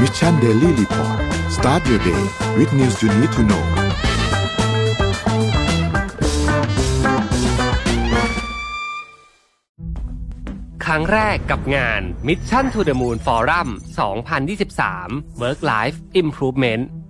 Mission Daily Report start your day with news you need to know ครั้งแรกกับงาน Mission to the Moon Forum 2023 Work Life Improvement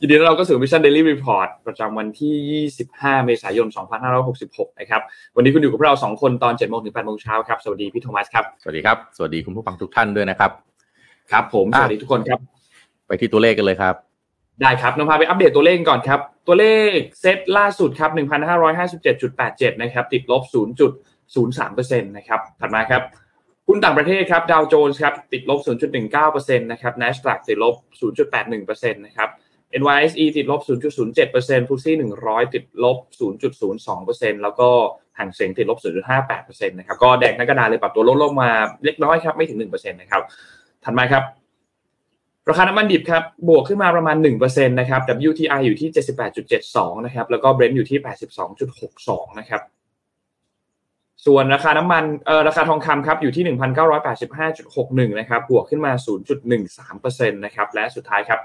ยินดีต้อนรับเข้าสู่ Mission Daily Report ประจำวันที่ 25 เมษายน 2566 นะครับ วันนี้คุณอยู่กับพวกเรา 2 คนตอน 7 โมงถึง 8 โมงเช้าครับ สวัสดีพี่โทมัสครับ สวัสดีครับ สวัสดีคุณผู้ฟังทุกท่านด้วยนะครับ ครับผมอะสวัสดีทุกคนครับ ไปที่ตัวเลขกันเลยครับ ได้ครับนำพาไปอัปเดตตัวเลขก่อนครับ ตัวเลขเซตล่าสุดครับ 1,557.87 นะครับ ติดลบ 0.03%นะครับ ถัดมาครับหุ้นต่างประเทศครับ ดาวโจนส์ครับ ติดลบ 0.19%นะครับ NASDAQ ติดลบ 0.81%นะครับ NYSE ติดลบ 0.07%ฟุตซี่100 ติดลบ 0.02%แล้วก็ห่างเสียงติดลบ 0.58%นะครับ ก็แดงนักกระดานเลยปรับตัวลดลงมาเล็กน้อยครับไม่ถึง 1%นะครับ ถัดมาครับ ราคาน้ำมันดิบครับ บวกขึ้นมาประมาณ 1%นะครับ WTI อยู่ที่ 78.72 นะครับ แล้วก็ Brent อยู่ที่ 82.62 นะครับส่วนราคาน้ำมันเอ่อราคาทองคำครับอยู่ที่ 1,985.61 นะครับ บวกขึ้นมา 0.13%นะครับ และสุดท้ายครับ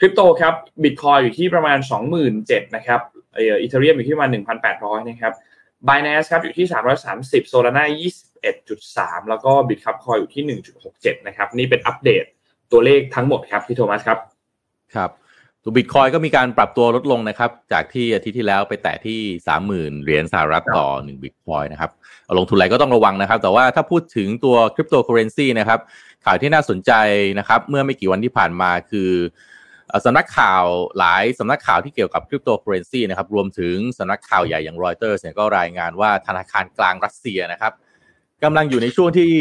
คริปโตครับบิตคอยอยู่ที่ประมาณ 27,000นะครับเอ่ออีเทเรียมอยู่ที่ประมาณ1,800นะครับ Binance ครับอยู่ที่ 330 Solana 21.3 แล้วก็ Bitkub Coin อยู่ที่ 1.67 นะครับ นี่เป็นอัปเดตตัวเลขทั้งหมดครับพี่โทมัสครับ ครับตัวบิตคอยน์ก็มีการปรับตัวลดลงนะครับ จากที่อาทิตย์ที่แล้วไปแตะที่ 30,000 เหรียญสหรัฐต่อ1บิตคอยน์นะครับเอาลงทุนอะไรก็ต้องระวังนะครับ แต่ว่าถ้าพูดถึงตัวคริปโตเคอเรนซีนะครับข่าวที่น่าสนใจนะครับ เมื่อไม่กี่วันที่ผ่านมาคือ สำนักข่าวหลายสำนักข่าวที่เกี่ยวกับคริปโตเคอเรนซีนะครับรวมถึงสำนักข่าวใหญ่อย่างรอยเตอร์เนี่ยก็รายงานว่าธนาคารกลางรัสเซียนะครับกำลังอยู่ในช่วงที่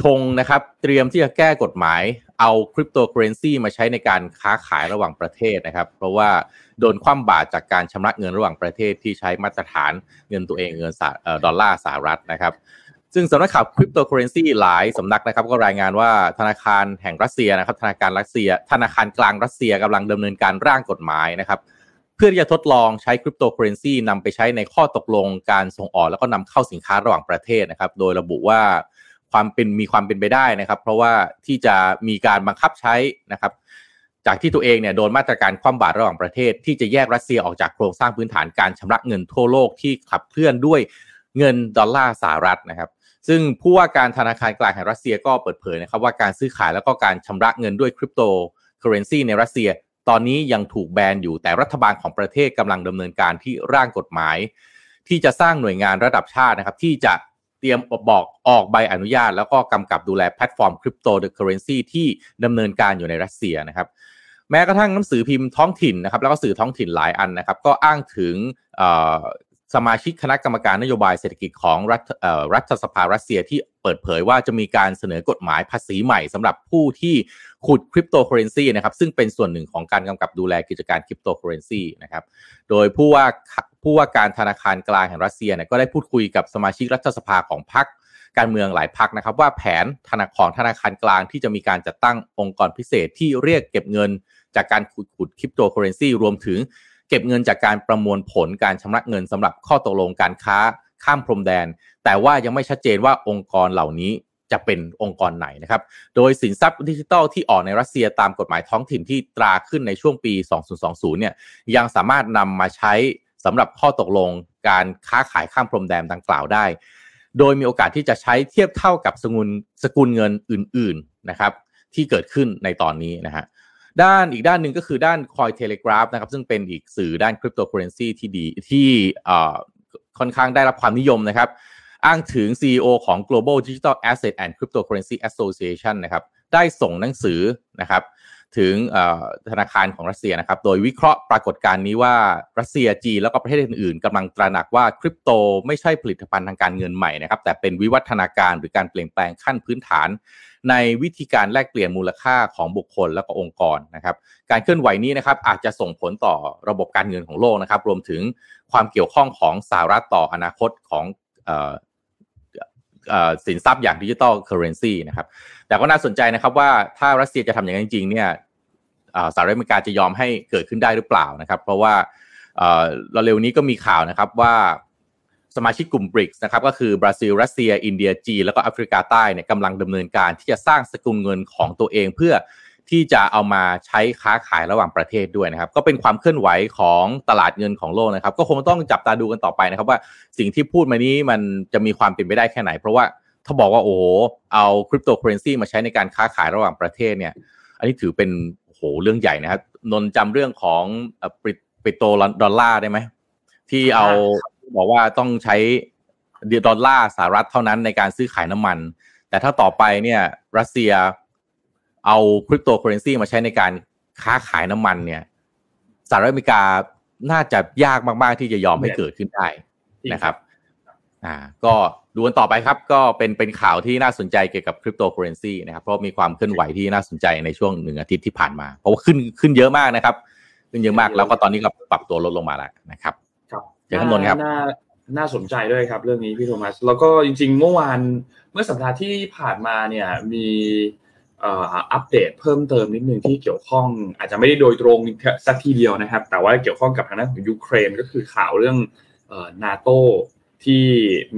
ชงนะครับ เตรียมที่จะแก้กฎหมายเอาคริปโตเคอเรนซีมาใช้ในการค้าขายระหว่างประเทศนะครับ เพราะว่าโดนคว่ำบาตรจากการชำระเงินระหว่างประเทศที่ใช้มาตรฐานเงินตัวเองเงินดอลลาร์สหรัฐนะครับ ซึ่งสำนักข่าวคริปโตเคอเรนซีหลายสำนักนะครับ ก็รายงานว่าธนาคารแห่งรัสเซียนะครับ ธนาคารรัสเซีย ธนาคารกลางรัสเซียกำลังดำเนินการร่างกฎหมายนะครับ เพื่อที่จะทดลองใช้คริปโตเคอเรนซีนำไปใช้ในข้อตกลงการส่งออกแล้วก็นำเข้าสินค้าระหว่างประเทศนะครับ โดยระบุว่าความเป็นมีความเป็นไปได้นะครับ เพราะว่าที่จะมีการบังคับใช้นะครับ จากที่ตัวเองเนี่ยโดนมาตรการคว่ำบาตรระหว่างประเทศ ที่จะแยกรัสเซียออกจากโครงสร้างพื้นฐานการชำระเงินทั่วโลกที่ขับเคลื่อนด้วยเงินดอลลาร์สหรัฐนะครับ ซึ่งผู้ว่าการธนาคารกลางแห่งรัสเซียก็เปิดเผยนะครับว่าการซื้อขายแล้วก็การชำระเงินด้วยคริปโตเคอเรนซีในรัสเซีย ตอนนี้ยังถูกแบนอยู่แต่รัฐบาลของประเทศกำลังดำเนินการที่ร่างกฎหมาย ที่จะสร้างหน่วยงานระดับชาตินะครับ ที่จะเตรียมบอกออกใบอนุญาต แล้วก็กำกับดูแลแพลตฟอร์มคริปโตเคอเรนซีที่ดำเนินการอยู่ในรัสเซียนะครับ แม้กระทั่งหนังสือพิมพ์ท้องถิ่นนะครับแล้วก็สื่อท้องถิ่นหลายอันนะครับ ก็อ้างถึง สมาชิกคณะกรรมการนโยบายเศรษฐกิจของรัฐรัฐสภารัสเซียที่เปิดเผยว่าจะมีการเสนอกฎหมายภาษีใหม่สำหรับผู้ที่ขุดคริปโตเคอเรนซีนะครับซึ่งเป็นส่วนหนึ่งของการกำกับดูแลกิจการคริปโตเคอเรนซีนะครับโดยผู้ว่าผู้ว่าการธนาคารกลางแห่งรัสเซียเนี่ยก็ได้พูดคุยกับสมาชิกรัฐสภาของพรรคการเมืองหลายพรรคนะครับ ว่าแผนธนาของธนาคารกลางที่จะมีการจัดตั้งองค์กรพิเศษที่เรียกเก็บเงิน จากการขุดขุดคริปโตเคอเรนซีรวมถึง เก็บเงินจากการประมวลผลการชำระเงินสำหรับข้อตกลงการค้าข้ามพรมแดน แต่ว่ายังไม่ชัดเจนว่าองค์กรเหล่านี้จะเป็นองค์กรไหนนะครับ โดยสินทรัพย์ดิจิทัลที่ออกในรัสเซียตามกฎหมายท้องถิ่นที่ตราขึ้นในช่วงปี 2020 เนี่ย ยังสามารถนำมาใช้สำหรับข้อตกลงการค้าขายข้ามพรมแดนดังกล่าวได้ โดยมีโอกาสที่จะใช้เทียบเท่ากับสกุลสกุลเงินอื่น ๆ นะครับ ที่เกิดขึ้นในตอนนี้นะฮะ ด้านอีกด้านหนึ่งก็คือด้าน Coin Telegraph นะครับซึ่งเป็นอีกสื่อด้านคริปโตเคอเรนซีที่ดีที่ค่อนข้างได้รับความนิยมนะครับ อ้างถึง CEO ของ Global Digital Asset and Cryptocurrency Association นะครับได้ส่งหนังสือนะครับถึงธนาคารของรัสเซียนะครับ โดยวิเคราะห์ปรากฏการณ์นี้ว่ารัสเซียจีนแล้วก็ประเทศอื่นๆกำลังตระหนักว่าคริปโตไม่ใช่ผลิตภัณฑ์ทางการเงินใหม่นะครับ แต่เป็นวิวัฒนาการหรือการเปลี่ยนแปลงขั้นพื้นฐาน ในวิธีการแลกเปลี่ยนมูลค่าของบุคคลและก็องค์กรนะครับ การเคลื่อนไหวนี้นะครับอาจจะส่งผลต่อระบบการเงินของโลกนะครับ รวมถึงความเกี่ยวข้องของสหรัฐต่ออนาคตของสินทรัพย์อย่าง digital currency นะครับ แต่ก็น่าสนใจนะครับว่าถ้ารัสเซียจะทำอย่างนั้นจริงเนี่ยสหรัฐอเมริกาจะยอมให้เกิดขึ้นได้หรือเปล่านะครับ เพราะว่าเราเร็วนี้ก็มีข่าวนะครับว่า สมาชิกกลุ่มบริกส์นะครับก็คือบราซิล รัสเซีย อินเดียจีนแล้วก็แอฟริกาใต้เนี่ยกำลังดำเนินการที่จะสร้างสกุลเงินของตัวเองเพื่อที่จะเอามาใช้ค้าขายระหว่างประเทศด้วยนะครับ ก็เป็นความเคลื่อนไหวของตลาดเงินของโลกนะครับ ก็คงต้องจับตาดูกันต่อไปนะครับ ว่าสิ่งที่พูดมานี้มันจะมีความเป็นไปได้แค่ไหน เพราะว่าถ้าบอกว่าโอ้โหเอาคริปโตเคอเรนซีมาใช้ในการค้าขายระหว่างประเทศเนี่ย อันนี้ถือเป็นโอ้โหเรื่องใหญ่นะครับนนจำเรื่องของ petrodollar ได้ไหมที่เอา บอกว่าต้องใช้ดอลลาร์สหรัฐเท่านั้นในการซื้อขายน้ำมัน แต่ถ้าต่อไปเนี่ยรัสเซียเอาคริปโตเคอเรนซีมาใช้ในการค้าขายน้ำมันเนี่ยสหรัฐอเมริกาน่าจะยากมาก ๆ ที่จะยอมให้เกิดขึ้นได้นะครับ อ่า ก็ดูกันต่อไปครับ ก็เป็นเป็นข่าวที่น่าสนใจเกี่ยวกับคริปโตเคอเรนซีนะครับ เพราะมีความเคลื่อนไหวที่น่าสนใจในช่วงหนึ่งอาทิตย์ที่ผ่านมา เพราะว่าขึ้นขึ้นเยอะมากนะครับ ขึ้นเยอะมากแล้วก็ตอนนี้ก็ปรับตัวลดลงมาแล้วนะครับ ครับเดี๋ยวข้างบนครับน่าน่าสนใจด้วยครับ เรื่องนี้พี่โทมัส แล้วก็จริง ๆ เมื่อวานเมื่อสัปดาห์ที่ผ่านมาเนี่ยมีอัปเดตเพิ่มเติมนิดนึงที่เกี่ยวข้อง อาจจะไม่ได้โดยตรงสักทีเดียวนะครับ แต่ว่าเกี่ยวข้องกับทางด้านของยูเครนก็คือข่าวเรื่องนาโตที่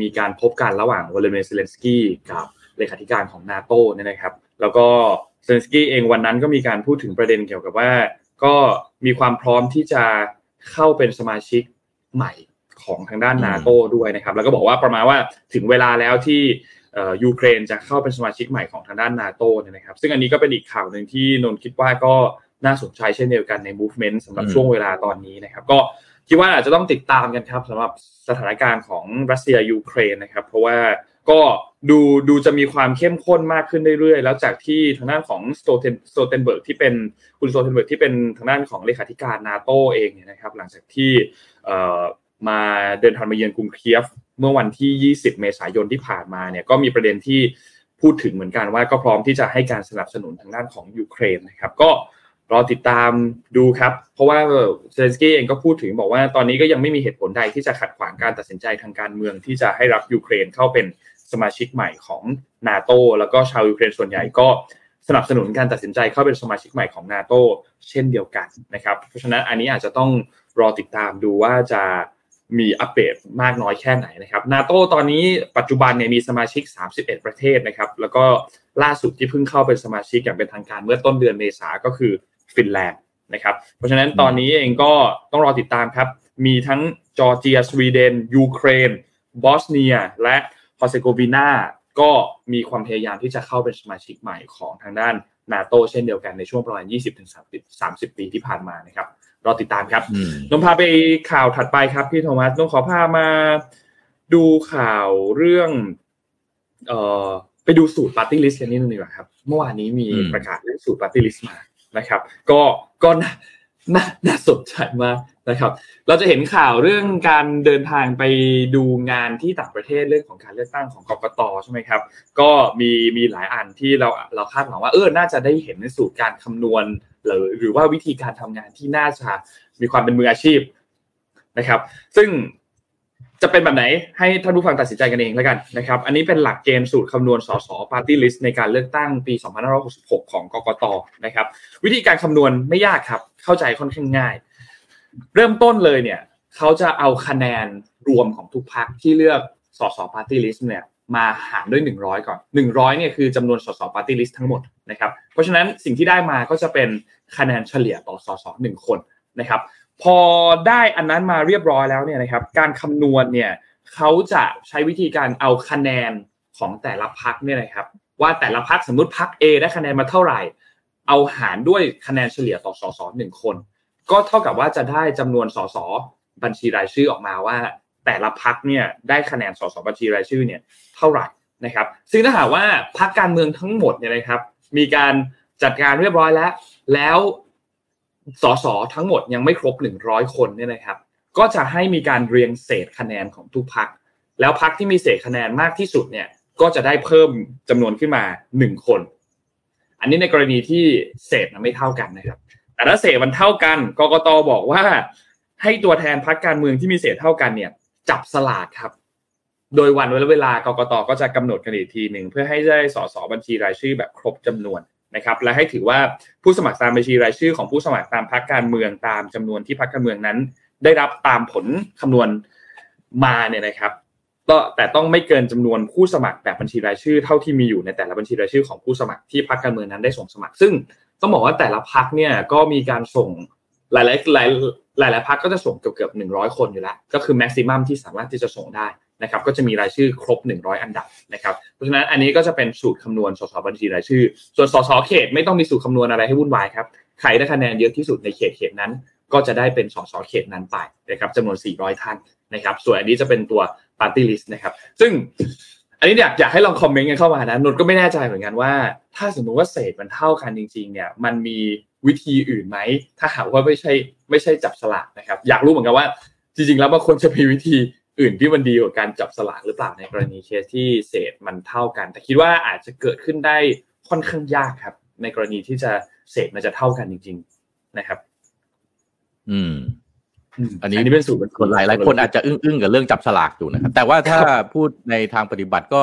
มีการพบกันระหว่างวลาดิเมียร์เซเลนสกี้กับเลขาธิการของนาโตเนี่ยนะครับ แล้วก็เซเลนสกี้เองวันนั้นก็มีการพูดถึงประเด็นเกี่ยวกับว่า ก็มีความพร้อมที่จะเข้าเป็นสมาชิก ใหม่ของทางด้านนาโตด้วยนะครับ แล้วก็บอกว่าประมาณว่าถึงเวลาแล้วที่ยูเครนจะเข้าเป็นสมาชิกใหม่ของทางด้านนาโตเนี่ยนะครับ ซึ่งอันนี้ก็เป็นอีกข่าวหนึ่งที่นนคิดว่าก็น่าสนใจเช่นเดียวกันใน movement สำหรับช่วงเวลาตอนนี้นะครับ ก็คิดว่าอาจจะต้องติดตามกันครับสำหรับสถานการณ์ของรัสเซียยูเครนนะครับ เพราะว่าก็ดูดูจะมีความเข้มข้นมากขึ้นเรื่อยๆ แล้วจากที่ทางด้านของสโตลเทนสโตลเทนเบิร์กที่เป็นคุณสโตลเทนเบิร์กที่เป็นทางด้านของเลขาธิการนาโตเองเนี่ยนะครับ หลังจากที่ มาเดินทางมาเยือนกรุงเคียฟเมื่อวันที่ 20 เมษายนที่ผ่านมาเนี่ยก็มีประเด็นที่พูดถึงเหมือนกันว่าก็พร้อมที่จะให้การสนับสนุนทางด้านของยูเครนนะครับก็รอติดตามดูครับ เพราะว่าเซเลนสกี้เองก็พูดถึงบอกว่าตอนนี้ก็ยังไม่มีเหตุผลใดที่จะขัดขวางการตัดสินใจทางการเมืองที่จะให้รับยูเครนเข้าเป็นสมาชิกใหม่ของนาโตแล้วก็ชาวยูเครนส่วนใหญ่ก็สนับสนุนการตัดสินใจเข้าเป็นสมาชิกใหม่ของนาโตเช่นเดียวกันนะครับ เพราะฉะนั้นอันนี้อาจจะต้อง รอติดตามดูว่าจะมีอัปเดตมากน้อยแค่ไหนนะครับนาโตตอนนี้ปัจจุบันเนี่ยมีสมาชิก 31 ประเทศนะครับ แล้วก็ล่าสุดที่เพิ่งเข้าเป็นสมาชิกอย่างเป็นทางการเมื่อต้นเดือนเมษาก็คือฟินแลนด์นะครับ เพราะฉะนั้นตอนนี้เองก็ต้องรอติดตามครับ มีทั้งจอร์เจียสวีเดน ยูเครน บอสเนีย และเฮอร์เซโกวีนาก็มีความพยายามที่จะเข้าเป็นสมาชิกใหม่ของทางด้านนาโตเช่นเดียวกันในช่วงประมาณ 20-30 ปีที่ผ่านมานะครับ รอติดตามครับนนพาไปข่าวถัดไปครับพี่โทมัสนนขอพามาดูข่าวเรื่องเอ่อไปดูสูตรปาร์ตี้ลิสต์กันนิดนึงดีกว่าครับ เมื่อวานนี้มีประกาศเรื่องสูตรปาร์ตี้ลิสต์มานะครับ ก็ก็ น่าน่าสนใจมากนะครับ เราจะเห็นข่าวเรื่องการเดินทางไปดูงานที่ต่างประเทศเรื่องของการเลือกตั้งของกกตใช่ไหมครับ ก็มีมีหลายอันที่เราเราคาดหวังว่าเออน่าจะได้เห็นในสูตรการคำนวณ หรือหรือว่าวิธีการทำงานที่น่าจะมีความเป็นมืออาชีพนะครับ ซึ่ง จะเป็นแบบไหนให้ท่านผู้ฟังตัดสินใจกันเองแล้วกันนะครับ อันนี้เป็นหลักเกณฑ์สูตรคำนวณสสปาร์ตี้ลิสต์ในการเลือกตั้งปี 2566 ของกกตนะครับ วิธีการคำนวณไม่ยากครับ เข้าใจค่อนข้างง่าย เริ่มต้นเลยเนี่ยเขาจะเอาคะแนนรวมของทุกพรรคที่เลือกสสปาร์ตี้ลิสต์เนี่ยมาหารด้วย 100 ก่อน 100เนี่ยคือจำนวนสสปาร์ตี้ลิสต์ทั้งหมดนะครับ เพราะฉะนั้นสิ่งที่ได้มาก็จะเป็นคะแนนเฉลี่ยต่อสสหนึ่งคนนะครับ พอได้อันนั้นมาเรียบร้อยแล้วเนี่ยนะครับ การคำนวณเนี่ยเขาจะใช้วิธีการเอาคะแนนของแต่ละพักเนี่ยนะครับ ว่าแต่ละพักสมมติพัก A ได้คะแนนมาเท่าไหร่ เอาหารด้วยคะแนนเฉลี่ยต่อสสหนึ่งคน ก็เท่ากับว่าจะได้จำนวนสสบัญชีรายชื่อออกมาว่า แต่ละพักเนี่ยได้คะแนนสสบัญชีรายชื่อเนี่ยเท่าไหร่นะครับ ซึ่งถ้าหากว่าพักการเมืองทั้งหมดเนี่ยนะครับ มีการจัดการเรียบร้อยแล้ว แล้ว สสทั้งหมดยังไม่ครบ 100 คนเนี่ยนะครับ ก็จะให้มีการเรียงเศษคะแนนของทุกพัก แล้วพักที่มีเศษคะแนนมากที่สุดเนี่ยก็จะได้เพิ่มจำนวนขึ้นมา 1 คน อันนี้ในกรณีที่เศษไม่เท่ากันนะครับ แต่ถ้าเศษมันเท่ากันกกตบอกว่า ให้ตัวแทนพักการเมืองที่มีเศษเท่ากันเนี่ย จับสลากครับ โดยวันเวลากกตก็จะกำหนดกันอีกทีหนึ่งเพื่อให้ได้สสบัญชีรายชื่อแบบครบจำนวน นะครับและให้ถือว่าผู้สมัครตามบัญชีรายชื่อของผู้สมัครตามพักการเมืองตามจำนวนที่พักการเมืองนั้น ได้รับตามผลคำนวณมาเนี่ยนะครับก็แต่ต้องไม่เกินจำนวนผู้สมัครแบบบัญชีรายชื่อ เท่าที่มีอยู่ในแต่ละบัญชีรายชื่อของผู้สมัครที่พักการเมืองนั้นได้ส่งสมัคร ซึ่งต้องบอกว่าแต่ละพักเนี่ยก็มีการส่งหลายๆหลายหลายหลายพักก็จะส่งเกือบเกือบหนึ่งร้อยคนอยู่แล้ว ก็คือแม็กซิมัมที่สามารถที่จะส่งได้ นะครับก็จะมีรายชื่อครบ 100 อันดับนะครับเพราะฉะนั้นอันนี้ก็จะเป็นสูตรคำนวณสสบัญชีรายชื่อ ส่วนสสเขตไม่ต้องมีสูตรคำนวณอะไรให้วุ่นวายครับใครได้คะแนนเยอะที่สุดในเขตเขตนั้น ก็จะได้เป็นสสเขตนั้นไปนะครับจำนวน 400 ท่านนะครับ ส่วนอันนี้จะเป็นตัวปาร์ตี้ลิสต์นะครับ ซึ่งอันนี้อยากอยากให้ลองคอมเมนต์กันเข้ามานะนนก็ไม่แน่ใจเหมือนกันว่า ถ้าสมมติว่าเศษมันเท่ากันจริงๆเนี่ยมันมีวิธีอื่นไหม ถ้าหากว่าไม่ใช่ไม่ใช่จับสลากนะครับ อยากรู้เหมือนกันว่าจริงๆแล้วมันควรจะมีวิธี อื่นที่มันดีกว่าการจับสลากหรือเปล่าในกรณีเคสที่เศษมันเท่ากัน แต่คิดว่าอาจจะเกิดขึ้นได้ค่อนข้างยากครับ ในกรณีที่จะเศษมันจะเท่ากันจริง ๆนะครับ อืมอันนี้อันนี้เป็นสูตรคนหลายหลายคนอาจจะอึ้งอึ้งกับเรื่องจับสลากอยู่นะครับ แต่ว่าถ้าพูดในทางปฏิบัติก็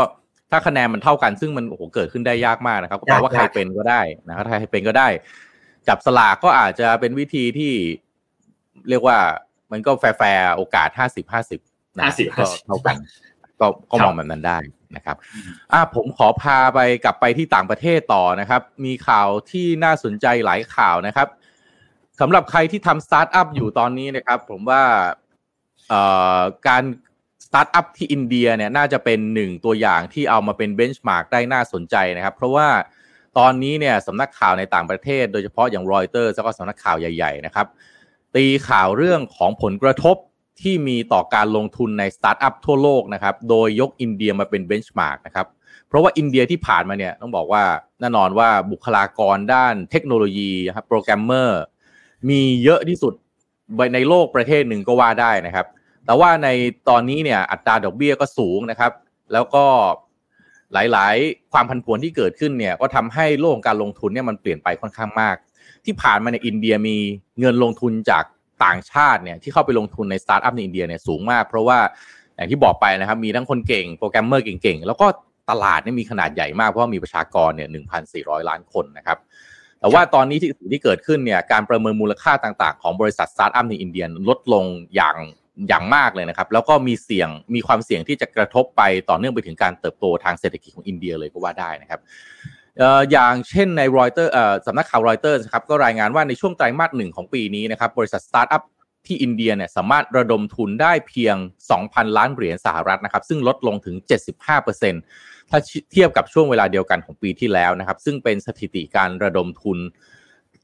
ถ้าคะแนนมันเท่ากันซึ่งมันโอ้โหเกิดขึ้นได้ยากมากนะครับก็แปลว่าใครเป็นก็ได้นะครับใครเป็นก็ได้ จับสลากก็อาจจะเป็นวิธีที่เรียกว่ามันก็แฟร์โอกาสห้าสิบห้าสิบ ห้าสิบก็เท่ากันก็ก็มองแบบนั้นได้นะครับ อ่าผมขอพาไปกลับไปที่ต่างประเทศต่อนะครับ มีข่าวที่น่าสนใจหลายข่าวนะครับสำหรับใครที่ทำสตาร์ทอัพอยู่ตอนนี้นะครับ ผมว่าการสตาร์ทอัพที่อินเดียเนี่ยน่าจะเป็นหนึ่งตัวอย่างที่เอามาเป็น benchmark ได้น่าสนใจนะครับ เพราะว่าตอนนี้เนี่ยสำนักข่าวในต่างประเทศ โดยเฉพาะอย่างรอยเตอร์แล้วก็สำนักข่าวใหญ่ ๆ นะครับ ตีข่าวเรื่องของผลกระทบ ที่มีต่อการลงทุนในสตาร์ทอัพทั่วโลกนะครับ โดยยกอินเดียมาเป็น benchmark นะครับ เพราะว่าอินเดียที่ผ่านมาเนี่ยต้องบอกว่าแน่นอนว่าบุคลากรด้านเทคโนโลยีครับโปรแกรมเมอร์มีเยอะที่สุดในโลกประเทศหนึ่งก็ว่าได้นะครับ แต่ว่าในตอนนี้เนี่ยอัตราดอกเบี้ยก็สูงนะครับ แล้วก็หลาย ๆ ความผันผวนที่เกิดขึ้นเนี่ยก็ทำให้โลกการลงทุนเนี่ยมันเปลี่ยนไปค่อนข้างมาก ที่ผ่านมาในอินเดียมีเงินลงทุนจาก ต่างชาติเนี่ยที่เข้าไปลงทุนในสตาร์ทอัพในอินเดียเนี่ยสูงมาก เพราะว่าอย่างที่บอกไปนะครับมีทั้งคนเก่งโปรแกรมเมอร์เก่งๆ แล้วก็ตลาดเนี่ยมีขนาดใหญ่มาก เพราะมีประชากรเนี่ย1,400ล้านคนนะครับแต่ว่าตอนนี้ที่สิ่งที่เกิดขึ้นเนี่ยการประเมินมูลค่าต่างๆ ของบริษัทสตาร์ทอัพในอินเดียลดลงอย่างอย่างมากเลยนะครับ แล้วก็มีเสี่ยงมีความเสี่ยงที่จะกระทบไปต่อเนื่องไปถึงการเติบโตทางเศรษฐกิจของอินเดียเลยก็ว่าได้นะครับ อย่างเช่นในรอยเตอร์สำนักข่าวรอยเตอร์นะครับก็รายงานว่าในช่วงไตรมาสหนึ่งของปีนี้นะครับบริษัทสตาร์ทอัพที่อินเดียเนี่ยสามารถระดมทุนได้เพียง 2,000 ล้านเหรียญสหรัฐนะครับซึ่งลดลงถึง 75%ถ้าเทียบกับช่วงเวลาเดียวกันของปีที่แล้วนะครับซึ่งเป็นสถิติการระดมทุน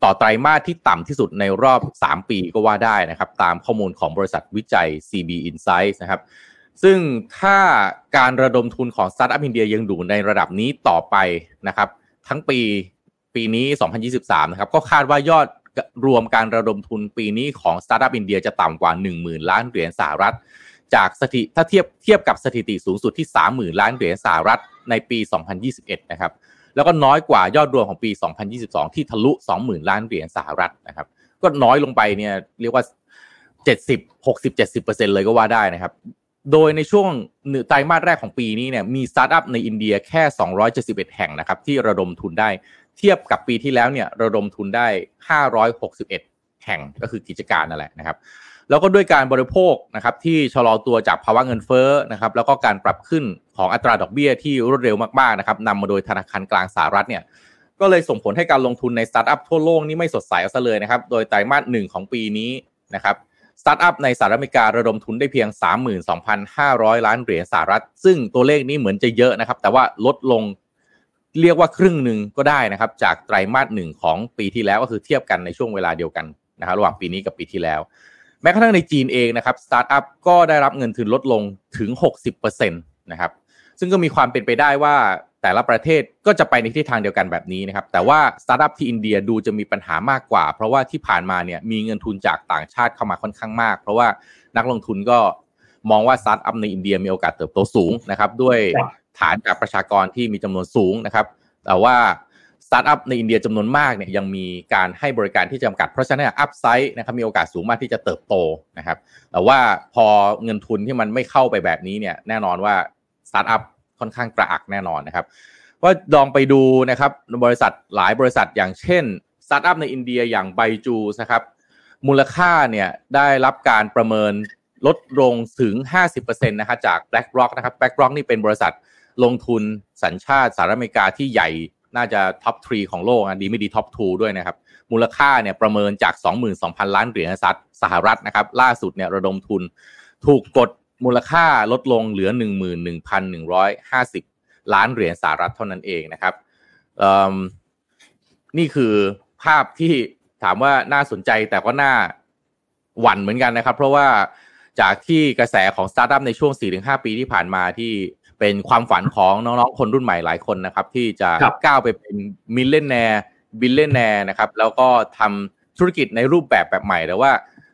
ต่อไตรมาสที่ต่ำที่สุดในรอบ 3 ปีก็ว่าได้นะครับ ตามข้อมูลของบริษัทวิจัย CB Insights นะครับ ซึ่งถ้าการระดมทุนของสตาร์ทอัพอินเดียยังอยู่ในระดับนี้ต่อไปนะครับ ทั้งปีปีนี้ 2023 นะครับ ก็คาดว่ายอดรวมการระดมทุนปีนี้ของสตาร์ทอัพอินเดียจะต่ำกว่า 10,000 ล้านเหรียญสหรัฐ จากสถิถ้าเทียบเทียบกับสถิติสูงสุดที่ 30,000 ล้านเหรียญสหรัฐในปี 2021 นะครับ แล้วก็น้อยกว่ายอดรวมของปี 2022 ที่ทะลุ 20,000 ล้านเหรียญสหรัฐนะครับ ก็น้อยลงไปเนี่ยเรียกว่า 70 60 70เลยก็ว่าได้นะครับ โดยในช่วงหนึ่งไตรมาสแรกของปีนี้เนี่ยมีสตาร์ทอัพในอินเดียแค่ 271 แห่งนะครับที่ระดมทุนได้ เทียบกับปีที่แล้วเนี่ยระดมทุนได้ 561 แห่งก็คือกิจการนั่นแหละนะครับ แล้วก็ด้วยการบริโภคนะครับที่ชะลอตัวจากภาวะเงินเฟ้อนะครับแล้วก็การปรับขึ้นของอัตราดอกเบี้ยที่รวดเร็วมากๆนะครับนำมาโดยธนาคารกลางสหรัฐเนี่ยก็เลยส่งผลให้การลงทุนในสตาร์ทอัพทั่วโลกนี่ไม่สดใสเอาซะเลยนะครับโดยไตรมาสหนึ่งของปีนี้นะครับ สตาร์ทอัพในสหรัฐอเมริการะดมทุนได้เพียง 32,500 ล้านเหรียญสหรัฐ ซึ่งตัวเลขนี้เหมือนจะเยอะนะครับ แต่ว่าลดลงเรียกว่าครึ่งหนึ่งก็ได้นะครับ จากไตรมาสหนึ่งของปีที่แล้วก็คือเทียบกันในช่วงเวลาเดียวกันนะครับระหว่างปีนี้กับปีที่แล้ว แม้กระทั่งในจีนเองนะครับสตาร์ทอัพก็ได้รับเงินทุนลดลงถึง 60%นะครับซึ่งก็มีความเป็นไปได้ว่า แต่ละประเทศก็จะไปในทิศทางเดียวกันแบบนี้นะครับ แต่ว่าสตาร์ทอัพที่อินเดียดูจะมีปัญหามากกว่า เพราะว่าที่ผ่านมาเนี่ยมีเงินทุนจากต่างชาติเข้ามาค่อนข้างมาก เพราะว่านักลงทุนก็มองว่าสตาร์ทอัพในอินเดียมีโอกาสเติบโตสูงนะครับ ด้วยฐานจากประชากรที่มีจำนวนสูงนะครับ แต่ว่าสตาร์ทอัพในอินเดียจำนวนมากเนี่ยยังมีการให้บริการที่จำกัด เพราะฉะนั้น upside นะครับมีโอกาสสูงมากที่จะเติบโตนะครับ แต่ว่าพอเงินทุนที่มันไม่เข้าไปแบบนี้เนี่ยแน่นอนว่าสตาร์ทอัพ ค่อนข้างกระอักแน่นอนนะครับว่าลองไปดูนะครับบริษัทหลายบริษัทอย่างเช่นสตาร์ทอัพในอินเดียอย่าง Byju นะครับมูลค่าเนี่ยได้รับการประเมินลดลงถึง 50%นะครับจาก BlackRock นะครับ BlackRock นี่เป็นบริษัทลงทุนสัญชาติสหรัฐอเมริกาที่ใหญ่น่าจะ top three ของโลกดีไม่ดี top two ด้วยนะครับ มูลค่าเนี่ยประเมินจาก 22,000 ล้านเหรียญสหรัฐนะครับ ล่าสุดเนี่ยระดมทุนถูกกด มูลค่าลดลงเหลือ 11,150 ล้านเหรียญสหรัฐเท่านั้นเองนะครับนี่คือภาพที่ถามว่าน่าสนใจแต่ก็น่าหวั่นเหมือนกันนะครับ เพราะว่าจากที่กระแสของสตาร์ทอัพในช่วง 4-5 ปีที่ผ่านมาที่เป็นความฝันของน้องๆ คนรุ่นใหม่หลายคนนะครับ ที่จะก้าวไปเป็น millionaire billionaire นะครับ แล้วก็ทำธุรกิจในรูปแบบแบบใหม่แต่ว่า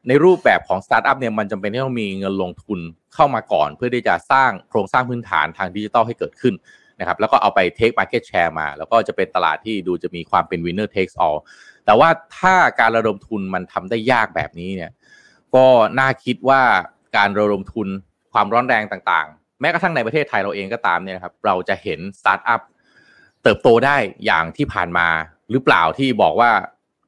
ในรูปแบบของสตาร์ทอัพเนี่ยมันจำเป็นที่ต้องมีเงินลงทุนเข้ามาก่อน เพื่อที่จะสร้างโครงสร้างพื้นฐานทางดิจิทัลให้เกิดขึ้นนะครับแล้วก็เอาไป take market share มา แล้วก็จะเป็นตลาดที่ดูจะมีความเป็น winner takes all แต่ว่าถ้าการระดมทุนมันทำได้ยากแบบนี้เนี่ยก็น่าคิดว่าการระดมทุนความร้อนแรงต่างๆ แม้กระทั่งในประเทศไทยเราเองก็ตามเนี่ยครับเราจะเห็นสตาร์ทอัพเติบโตได้อย่างที่ผ่านมาหรือเปล่าที่บอกว่า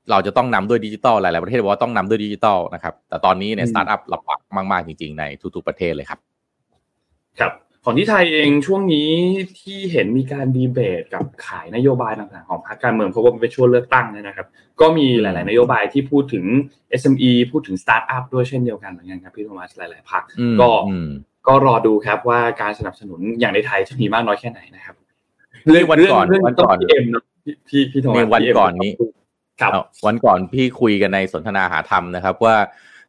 เราจะต้องนำด้วยดิจิตอลหลาย ๆ ประเทศบอกว่าต้องนำด้วยดิจิตอลนะครับ แต่ตอนนี้เนี่ยสตาร์ทอัพลำบากมาก ๆ จริง ๆ ในทุก ๆ ประเทศเลยครับ ครับของที่ไทยเองช่วงนี้ที่เห็นมีการดีเบตกับขายนโยบายต่าง ๆ ของพรรคการเมืองเพราะว่าเป็นช่วงเลือกตั้งนะครับ ก็มีหลาย ๆ นโยบายที่พูดถึง SME พูดถึงสตาร์ทอัพด้วยเช่นเดียวกันเหมือนกันครับพี่โทมัสหลาย ๆ พรรคก็ก็รอดูครับว่าการสนับสนุนอย่างในไทยจะมีมากน้อยแค่ไหนนะครับเรื่องวันก่อนวันก่อนพี่เอ็มพี่พี่โทมัสวันก่อนนี้ ครับวันก่อนพี่คุยกันในสนทนาหาธรรมนะครับ ว่า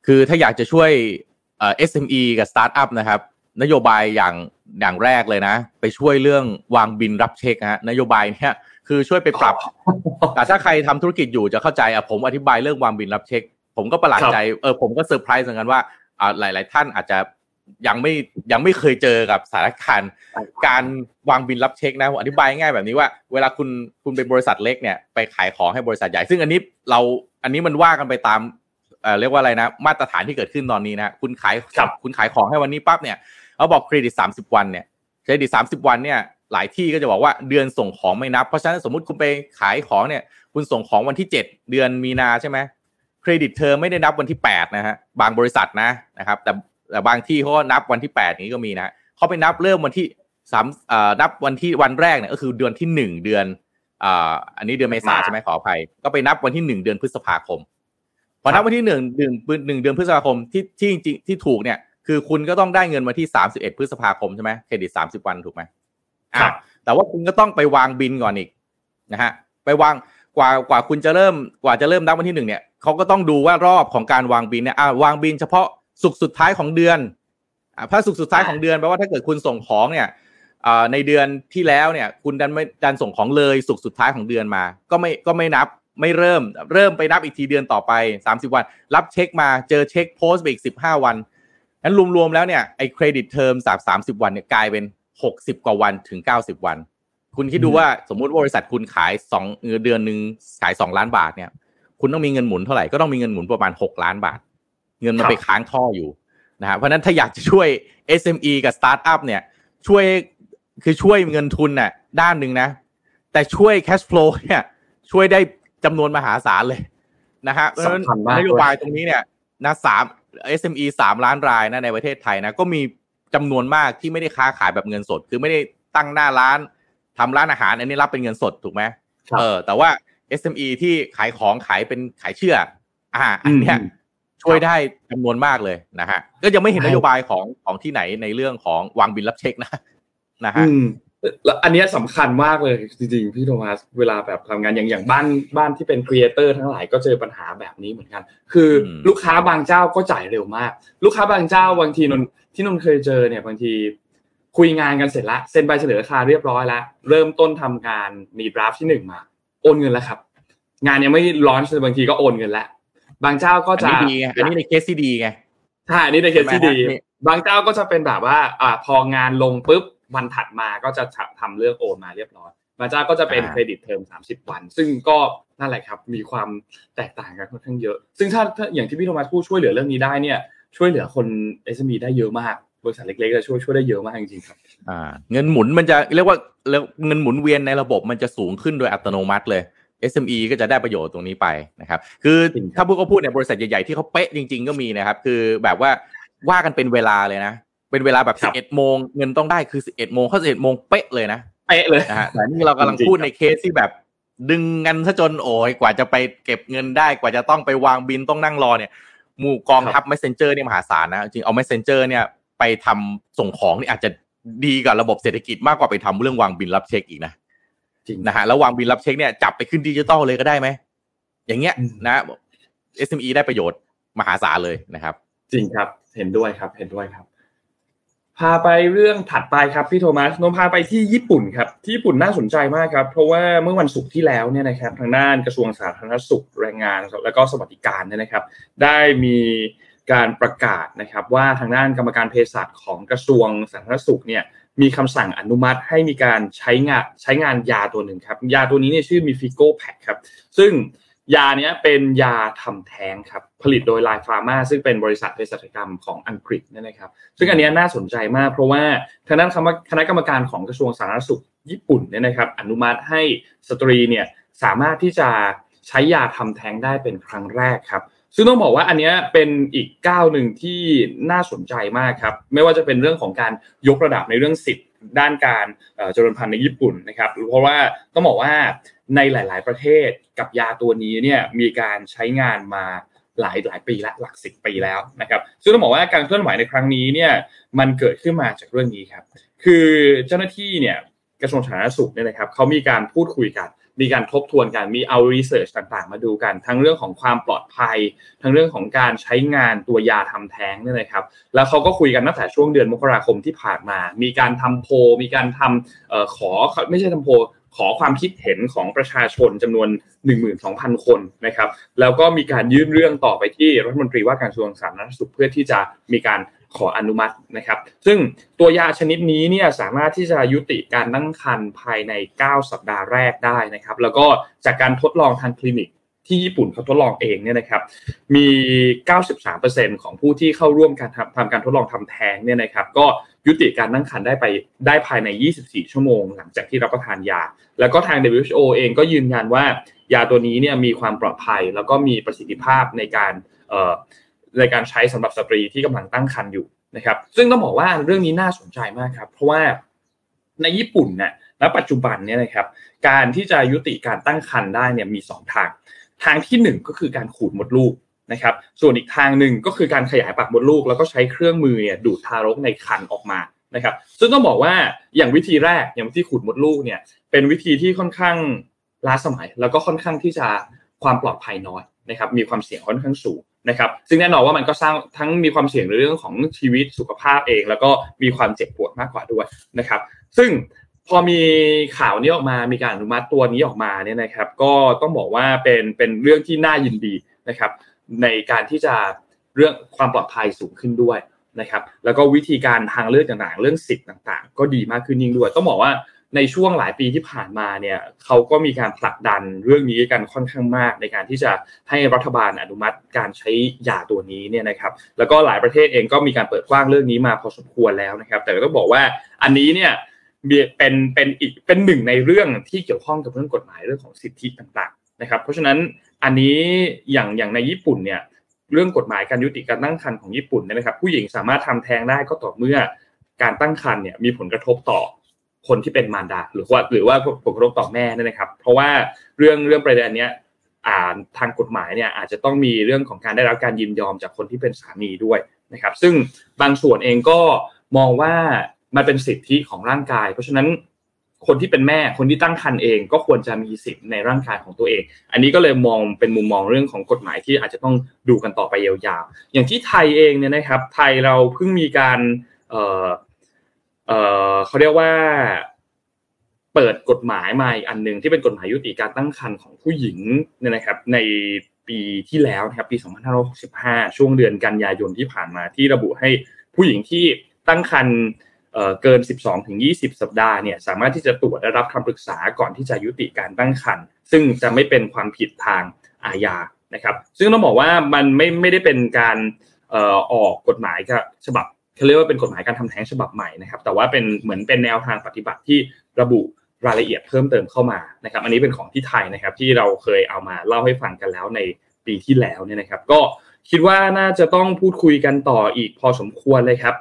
คือถ้าอยากจะช่วยเอ่อ SME กับสตาร์ทอัพนะครับ นโยบายอย่างอย่างแรกเลยนะ ไปช่วยเรื่องวางบิลรับเช็คฮะนโยบายเนี้ยคือช่วยไปปรับ แต่ถ้าใครทำธุรกิจอยู่จะเข้าใจอะผมอธิบายเรื่องวางบิลรับเช็ค ผมก็ประหลาดใจเออผมก็เซอร์ไพรส์เหมือนกันว่าอ่าหลาย ๆ ท่านอาจจะ ยังไม่ยังไม่เคยเจอกับสถานการณ์การวางบิลรับเช็คนะผมอธิบายง่ายแบบนี้ว่า เวลาคุณคุณเป็นบริษัทเล็กเนี่ยไปขายของให้บริษัทใหญ่ ซึ่งอันนี้เราอันนี้มันว่ากันไปตามเอ่อเรียกว่าอะไรนะ มาตรฐานที่เกิดขึ้นตอนนี้นะคุณขายคุณขายของให้วันนี้ปั๊บเนี่ยเขาบอกเครดิตสามสิบวันเนี่ยเครดิตสามสิบวันเนี่ยหลายที่ก็จะบอกว่าเดือนส่งของไม่นับ เพราะฉะนั้นสมมติคุณไปขายของเนี่ย คุณส่งของวันที่เจ็ดเดือนมีนาใช่ไหมเครดิตเทอมไม่ได้นับวันที่แปดนะฮะบางบริษัทนะนะครับ แต่ แต่บางที่เขาก็นับวันที่แปดนี้ก็มีนะเขาไปนับเริ่มวันที่สามนับวันที่วันแรกเนี่ยก็คือเดือนที่หนึ่งเดือนอ่าอันนี้เดือนเมษาใช่ไหมขออภัย ก็ไปนับวันที่หนึ่งเดือนพฤษภาคมพอนับวันที่หนึ่งหนึ่งหนึ่งเดือนพฤษภาคมที่ที่จริงที่ถูกเนี่ย คือคุณก็ต้องได้เงินวันที่สามสิบเอ็ดพฤษภาคมใช่ไหมเครดิตสามสิบวันถูกไหมครับแต่ว่าคุณก็ต้องไปวางบินก่อนอีกนะฮะไปวางกว่ากว่าคุณจะเริ่มกว่าจะเริ่มนับวันที่หนึ่งเนี่ยเขาก็ต้องดูว่ารอบของการวางบินเนี่ยอ่าวางบินเฉพาะ สุกสุดท้ายของเดือนอ่าถ้าสุกสุดท้ายของเดือนแปลว่าถ้าเกิดคุณส่งของเนี่ยอ่าในเดือนที่แล้วเนี่ย คุณดันไม่ดันส่งของเลยศุกร์สุดท้ายของเดือนมา ก็ไม่ก็ไม่นับไม่เริ่มเริ่มไปนับอีกทีเดือนต่อไปสามสิบวัน รับเช็คมาเจอเช็คโพสต์ไปอีกสิบห้าวันนั้นรวมๆแล้วเนี่ยไอ้ credit term จากสามสิบวันเนี่ยกลายเป็นหกสิบกว่าวันถึงเก้าสิบวัน คุณคิดดูว่าสมมุติบริษัทคุณขายสองเดือนหนึ่งขายสองล้านบาทเนี่ย คุณต้องมีเงินหมุนเท่าไหร่ก็ต้องมีเงินหมุนประมาณหกล้านบาท เงินมันไปค้างท่ออยู่นะฮะเพราะนั้นถ้าอยากจะช่วย SME กับสตาร์ทอัพเนี่ยช่วยคือช่วยเงินทุนน่ะด้านหนึ่งนะ แต่ช่วย cash flow เนี่ยช่วยได้จำนวนมหาศาลเลยนะฮะเพราะฉะนั้นนโยบายตรงนี้เนี่ยนะสาม SME สามล้านรายนะในประเทศไทยนะก็มีจำนวนมากที่ไม่ได้ค้าขายแบบเงินสด คือไม่ได้ตั้งหน้าร้านทำร้านอาหารอันนี้รับเป็นเงินสดถูกไหมเออแต่ว่า SME ที่ขายของขายเป็นขายเชื่อ อ่าอันเนี้ย ช่วยได้จำนวนมากเลยนะฮะก็ยังไม่เห็นนโยบายของของที่ไหนในเรื่องของวางบินรับเช็คนะนะฮะแล้วอันนี้สำคัญมากเลยจริงๆพี่โทมัสเวลาแบบทำงานอย่างอย่างบ้านบ้านที่เป็นครีเอเตอร์ทั้งหลายก็เจอปัญหาแบบนี้เหมือนกัน คือลูกค้าบางเจ้าก็จ่ายเร็วมาก ลูกค้าบางเจ้าบางทีนนที่นนเคยเจอเนี่ยบางทีคุยงานกันเสร็จละเซ็นใบเสนอราคาเรียบร้อยแล้วเริ่มต้นทำงานมี draft ที่หนึ่งมา โอนเงินแล้วครับ งานยังไม่ร้อนบางทีก็โอนเงินแล้ว บางเจ้าก็จะอันนี้ดีไงอันนี้ในเคสที่ดีไงใช่อันนี้ในเคสที่ดี บางเจ้าก็จะเป็นแบบว่าอ่าพองานลงปุ๊บวันถัดมาก็จะทำเรื่องโอนมาเรียบร้อยบางเจ้าก็จะเป็น credit term สามสิบวัน ซึ่งก็นั่นแหละครับ มีความแตกต่างกันค่อนข้างเยอะ ซึ่งถ้าอย่างที่พี่โทมัสพูดช่วยเหลือเรื่องนี้ได้เนี่ย ช่วยเหลือคน SME ได้เยอะมากบริษัทเล็กๆจะช่วยช่วยได้เยอะมากจริงๆครับอ่าเงินหมุนมันจะเรียกว่าเงินหมุนเวียนในระบบมันจะสูงขึ้นโดยอัตโนมัติเลย SME ก็จะได้ประโยชน์ตรงนี้ไปนะครับ คือถ้าพูดก็พูดในบริษัทใหญ่ ๆ ที่เขาเป๊ะจริง ๆ ก็มีนะครับ คือแบบว่าว่ากันเป็นเวลาเลยนะ เป็นเวลาแบบสิบเอ็ดโมงเงินต้องได้คือสิบเอ็ดโมงเขาสิบเอ็ดโมงเป๊ะเลยนะ เป๊ะเลยนะฮะแต่นี่เรากำลังพูดในเคสที่แบบดึงเงินซะจนโอ้ยกว่าจะไปเก็บเงินได้กว่าจะต้องไปวางบินต้องนั่งรอเนี่ยหมู่กองทัพ messenger เนี่ยมหาศาลนะ จริงเอา messenger เนี่ยไปทำส่งของนี่อาจจะดีกับระบบเศรษฐกิจมากกว่าไปทำเรื่องวางบิลรับเช็คอีกนะจริง นะฮะแล้ววางบิลรับเช็คเนี่ยจับไปขึ้นดิจิตอลเลยก็ได้ไหมอย่างเงี้ยนะ SME ได้ประโยชน์มหาศาลเลยนะครับ จริงครับเห็นด้วยครับ เห็นด้วยครับ พาไปเรื่องถัดไปครับพี่โทมัสนนพาไปที่ญี่ปุ่นครับ ที่ญี่ปุ่นน่าสนใจมากครับ เพราะว่าเมื่อวันศุกร์ที่แล้วเนี่ยนะครับ ทางด้านกระทรวงสาธารณสุขแรงงาน แล้วก็สวัสดิการเนี่ยนะครับ ได้มีการประกาศนะครับ ว่าทางด้านกรรมการเภสัชของกระทรวงสาธารณสุขเนี่ย มีคำสั่งอนุมัติให้มีการใช้งานใช้งานยาตัวหนึ่งครับ ยาตัวนี้เนี่ยชื่อมิฟิโกแพคครับ ซึ่งยาเนี้ยเป็นยาทำแท้งครับ ผลิตโดยไลฟาร์มาซึ่งเป็นบริษัทเภสัชกรรมของอังกฤษนี่นะครับ ซึ่งอันนี้น่าสนใจมาก เพราะว่าทางด้านคณะกรรมการของกระทรวงสาธารณสุขญี่ปุ่นเนี่ยนะครับ อนุมัติให้สตรีเนี่ยสามารถที่จะใช้ยาทำแท้งได้เป็นครั้งแรกครับ ซึ่งต้องบอกว่าอันนี้เป็นอีกก้าวหนึ่งที่น่าสนใจมากครับ ไม่ว่าจะเป็นเรื่องของการยกระดับในเรื่องสิทธิ์ด้านการเจริญพันธุ์ในญี่ปุ่นนะครับ เพราะว่าต้องบอกว่าในหลาย ๆ ประเทศกับยาตัวนี้เนี่ยมีการใช้งานมาหลายหลายปีละหลักสิบปีแล้วนะครับ ซึ่งต้องบอกว่าการเคลื่อนไหวในครั้งนี้เนี่ยมันเกิดขึ้นมาจากเรื่องนี้ครับ คือเจ้าหน้าที่เนี่ยกระทรวงสาธารณสุขเนี่ยนะครับเขามีการพูดคุยกัน มีการทบทวนกันมีเอารีเสิร์ชต่างๆ มาดูกัน ทั้งเรื่องของความปลอดภัย ทั้งเรื่องของการใช้งานตัวยาทำแท้งนี่นะครับ แล้วเขาก็คุยกันตั้งแต่ช่วงเดือนมกราคมที่ผ่านมา มีการทำโพมีการทำขอไม่ใช่ทำโพขอความคิดเห็นของประชาชนจำนวน 12,000 คนนะครับ แล้วก็มีการยื่นเรื่องต่อไปที่รัฐมนตรีว่าการกระทรวงสาธารณสุขเพื่อที่จะมีการ ขออนุมัตินะครับ ซึ่งตัวยาชนิดนี้เนี่ยสามารถที่จะยุติการตั้งครรภ์ภายใน 9 สัปดาห์แรกได้นะครับ แล้วก็จากการทดลองทางคลินิกที่ญี่ปุ่นเขาทดลองเองเนี่ยนะครับมี 93%ของผู้ที่เข้าร่วมการทำทำการทดลองทำแท้งเนี่ยนะครับ ก็ยุติการตั้งครรภ์ได้ไปได้ภายใน 24 ชั่วโมง หลังจากที่รับประทานยา แล้วก็ทาง WHO เองก็ยืนยันว่ายาตัวนี้เนี่ยมีความปลอดภัย แล้วก็มีประสิทธิภาพในการ ในการใช้สำหรับสตรีที่กำลังตั้งครรภ์อยู่นะครับ ซึ่งต้องบอกว่าเรื่องนี้น่าสนใจมากครับ เพราะว่าในญี่ปุ่นเนี่ยณปัจจุบันเนี่ยนะครับ การที่จะยุติการตั้งครรภ์ได้เนี่ยมี 2 ทาง ทางที่ 1 ก็คือการขูดมดลูกนะครับ ส่วนอีกทางหนึ่งก็คือการขยายปากมดลูก แล้วก็ใช้เครื่องมือเนี่ยดูดทารกในครรภ์ออกมานะครับ ซึ่งต้องบอกว่าอย่างวิธีแรกอย่างวิธีขูดมดลูกเนี่ย เป็นวิธีที่ค่อนข้างล้าสมัย แล้วก็ค่อนข้างที่จะความปลอดภัยน้อยนะครับ มีความเสี่ยงค่อนข้างสูง นะครับซึ่งแน่นอนว่ามันก็สร้างทั้งมีความเสี่ยงในเรื่องของชีวิตสุขภาพเอง แล้วก็มีความเจ็บปวดมากกว่าด้วยนะครับ ซึ่งพอมีข่าวนี้ออกมามีการอนุมัติตัวนี้ออกมาเนี่ยนะครับ ก็ต้องบอกว่าเป็นเป็นเรื่องที่น่ายินดีนะครับ ในการที่จะเรื่องความปลอดภัยสูงขึ้นด้วยนะครับ แล้วก็วิธีการทางเลือกต่างๆ เรื่องสิทธิ์ต่างๆ ก็ดีมากขึ้นยิ่งด้วย ต้องบอกว่า ในช่วงหลายปีที่ผ่านมาเนี่ยเขาก็มีการผลักดันเรื่องนี้กันค่อนข้างมาก ในการที่จะให้รัฐบาลอนุมัติการใช้ยาตัวนี้เนี่ยนะครับแล้วก็หลายประเทศเองก็มีการเปิดกว้างเรื่องนี้มาพอสมควรแล้วนะครับ แต่ก็ต้องบอกว่าอันนี้เนี่ยเป็นเป็นอีกเป็นหนึ่งในเรื่องที่เกี่ยวข้องกับเรื่องกฎหมายเรื่องของสิทธิต่างๆนะครับ เพราะฉะนั้นอันนี้อย่างอย่างในญี่ปุ่นเนี่ยเรื่องกฎหมายการยุติการตั้งครรภ์ของญี่ปุ่นนะครับ ผู้หญิงสามารถทำแท้งได้ก็ต่อเมื่อการตั้งครรภ์เนี่ยมีผลกระทบต่อ คนที่เป็นมารดาหรือว่าหรือว่าผลกระทบต่อแม่นี่นะครับ เพราะว่าเรื่องเรื่องประเด็นเนี้ยอ่าทางกฎหมายเนี่ยอาจจะต้องมีเรื่องของการได้รับการยินยอมจากคนที่เป็นสามีด้วยนะครับ ซึ่งบางส่วนเองก็มองว่ามันเป็นสิทธิของร่างกาย เพราะฉะนั้นคนที่เป็นแม่คนที่ตั้งครรภ์เองก็ควรจะมีสิทธิ์ในร่างกายของตัวเอง อันนี้ก็เลยมองเป็นมุมมองเรื่องของกฎหมายที่อาจจะต้องดูกันต่อไปยาวๆ อย่างที่ไทยเองเนี่ยนะครับ ไทยเราเพิ่งมีการ เอ่อเขาเรียกว่า เปิดกฎหมายมาอีกอันหนึ่งที่เป็นกฎหมายยุติการตั้งครรภ์ของผู้หญิงเนี่ยนะครับ ในปีที่แล้วนะครับปี 2565 ช่วงเดือนกันยายนที่ผ่านมาที่ระบุให้ผู้หญิงที่ตั้งครรภ์เกิน 12 ถึง 20 สัปดาห์เนี่ยสามารถที่จะตรวจได้รับคำปรึกษาก่อนที่จะยุติการตั้งครรภ์ซึ่งจะไม่เป็นความผิดทางอาญานะครับ ซึ่งต้องบอกว่ามันไม่ไม่ได้เป็นการออกกฎหมายกับฉบับ เขาเรียกว่าเป็นกฎหมายการทำแท้งฉบับใหม่นะครับ แต่ว่าเป็นเหมือนเป็นแนวทางปฏิบัติที่ระบุรายละเอียดเพิ่มเติมเข้ามานะครับ อันนี้เป็นของที่ไทยนะครับ ที่เราเคยเอามาเล่าให้ฟังกันแล้วในปีที่แล้วเนี่ยนะครับ ก็คิดว่าน่าจะต้องพูดคุยกันต่ออีกพอสมควรเลยครับ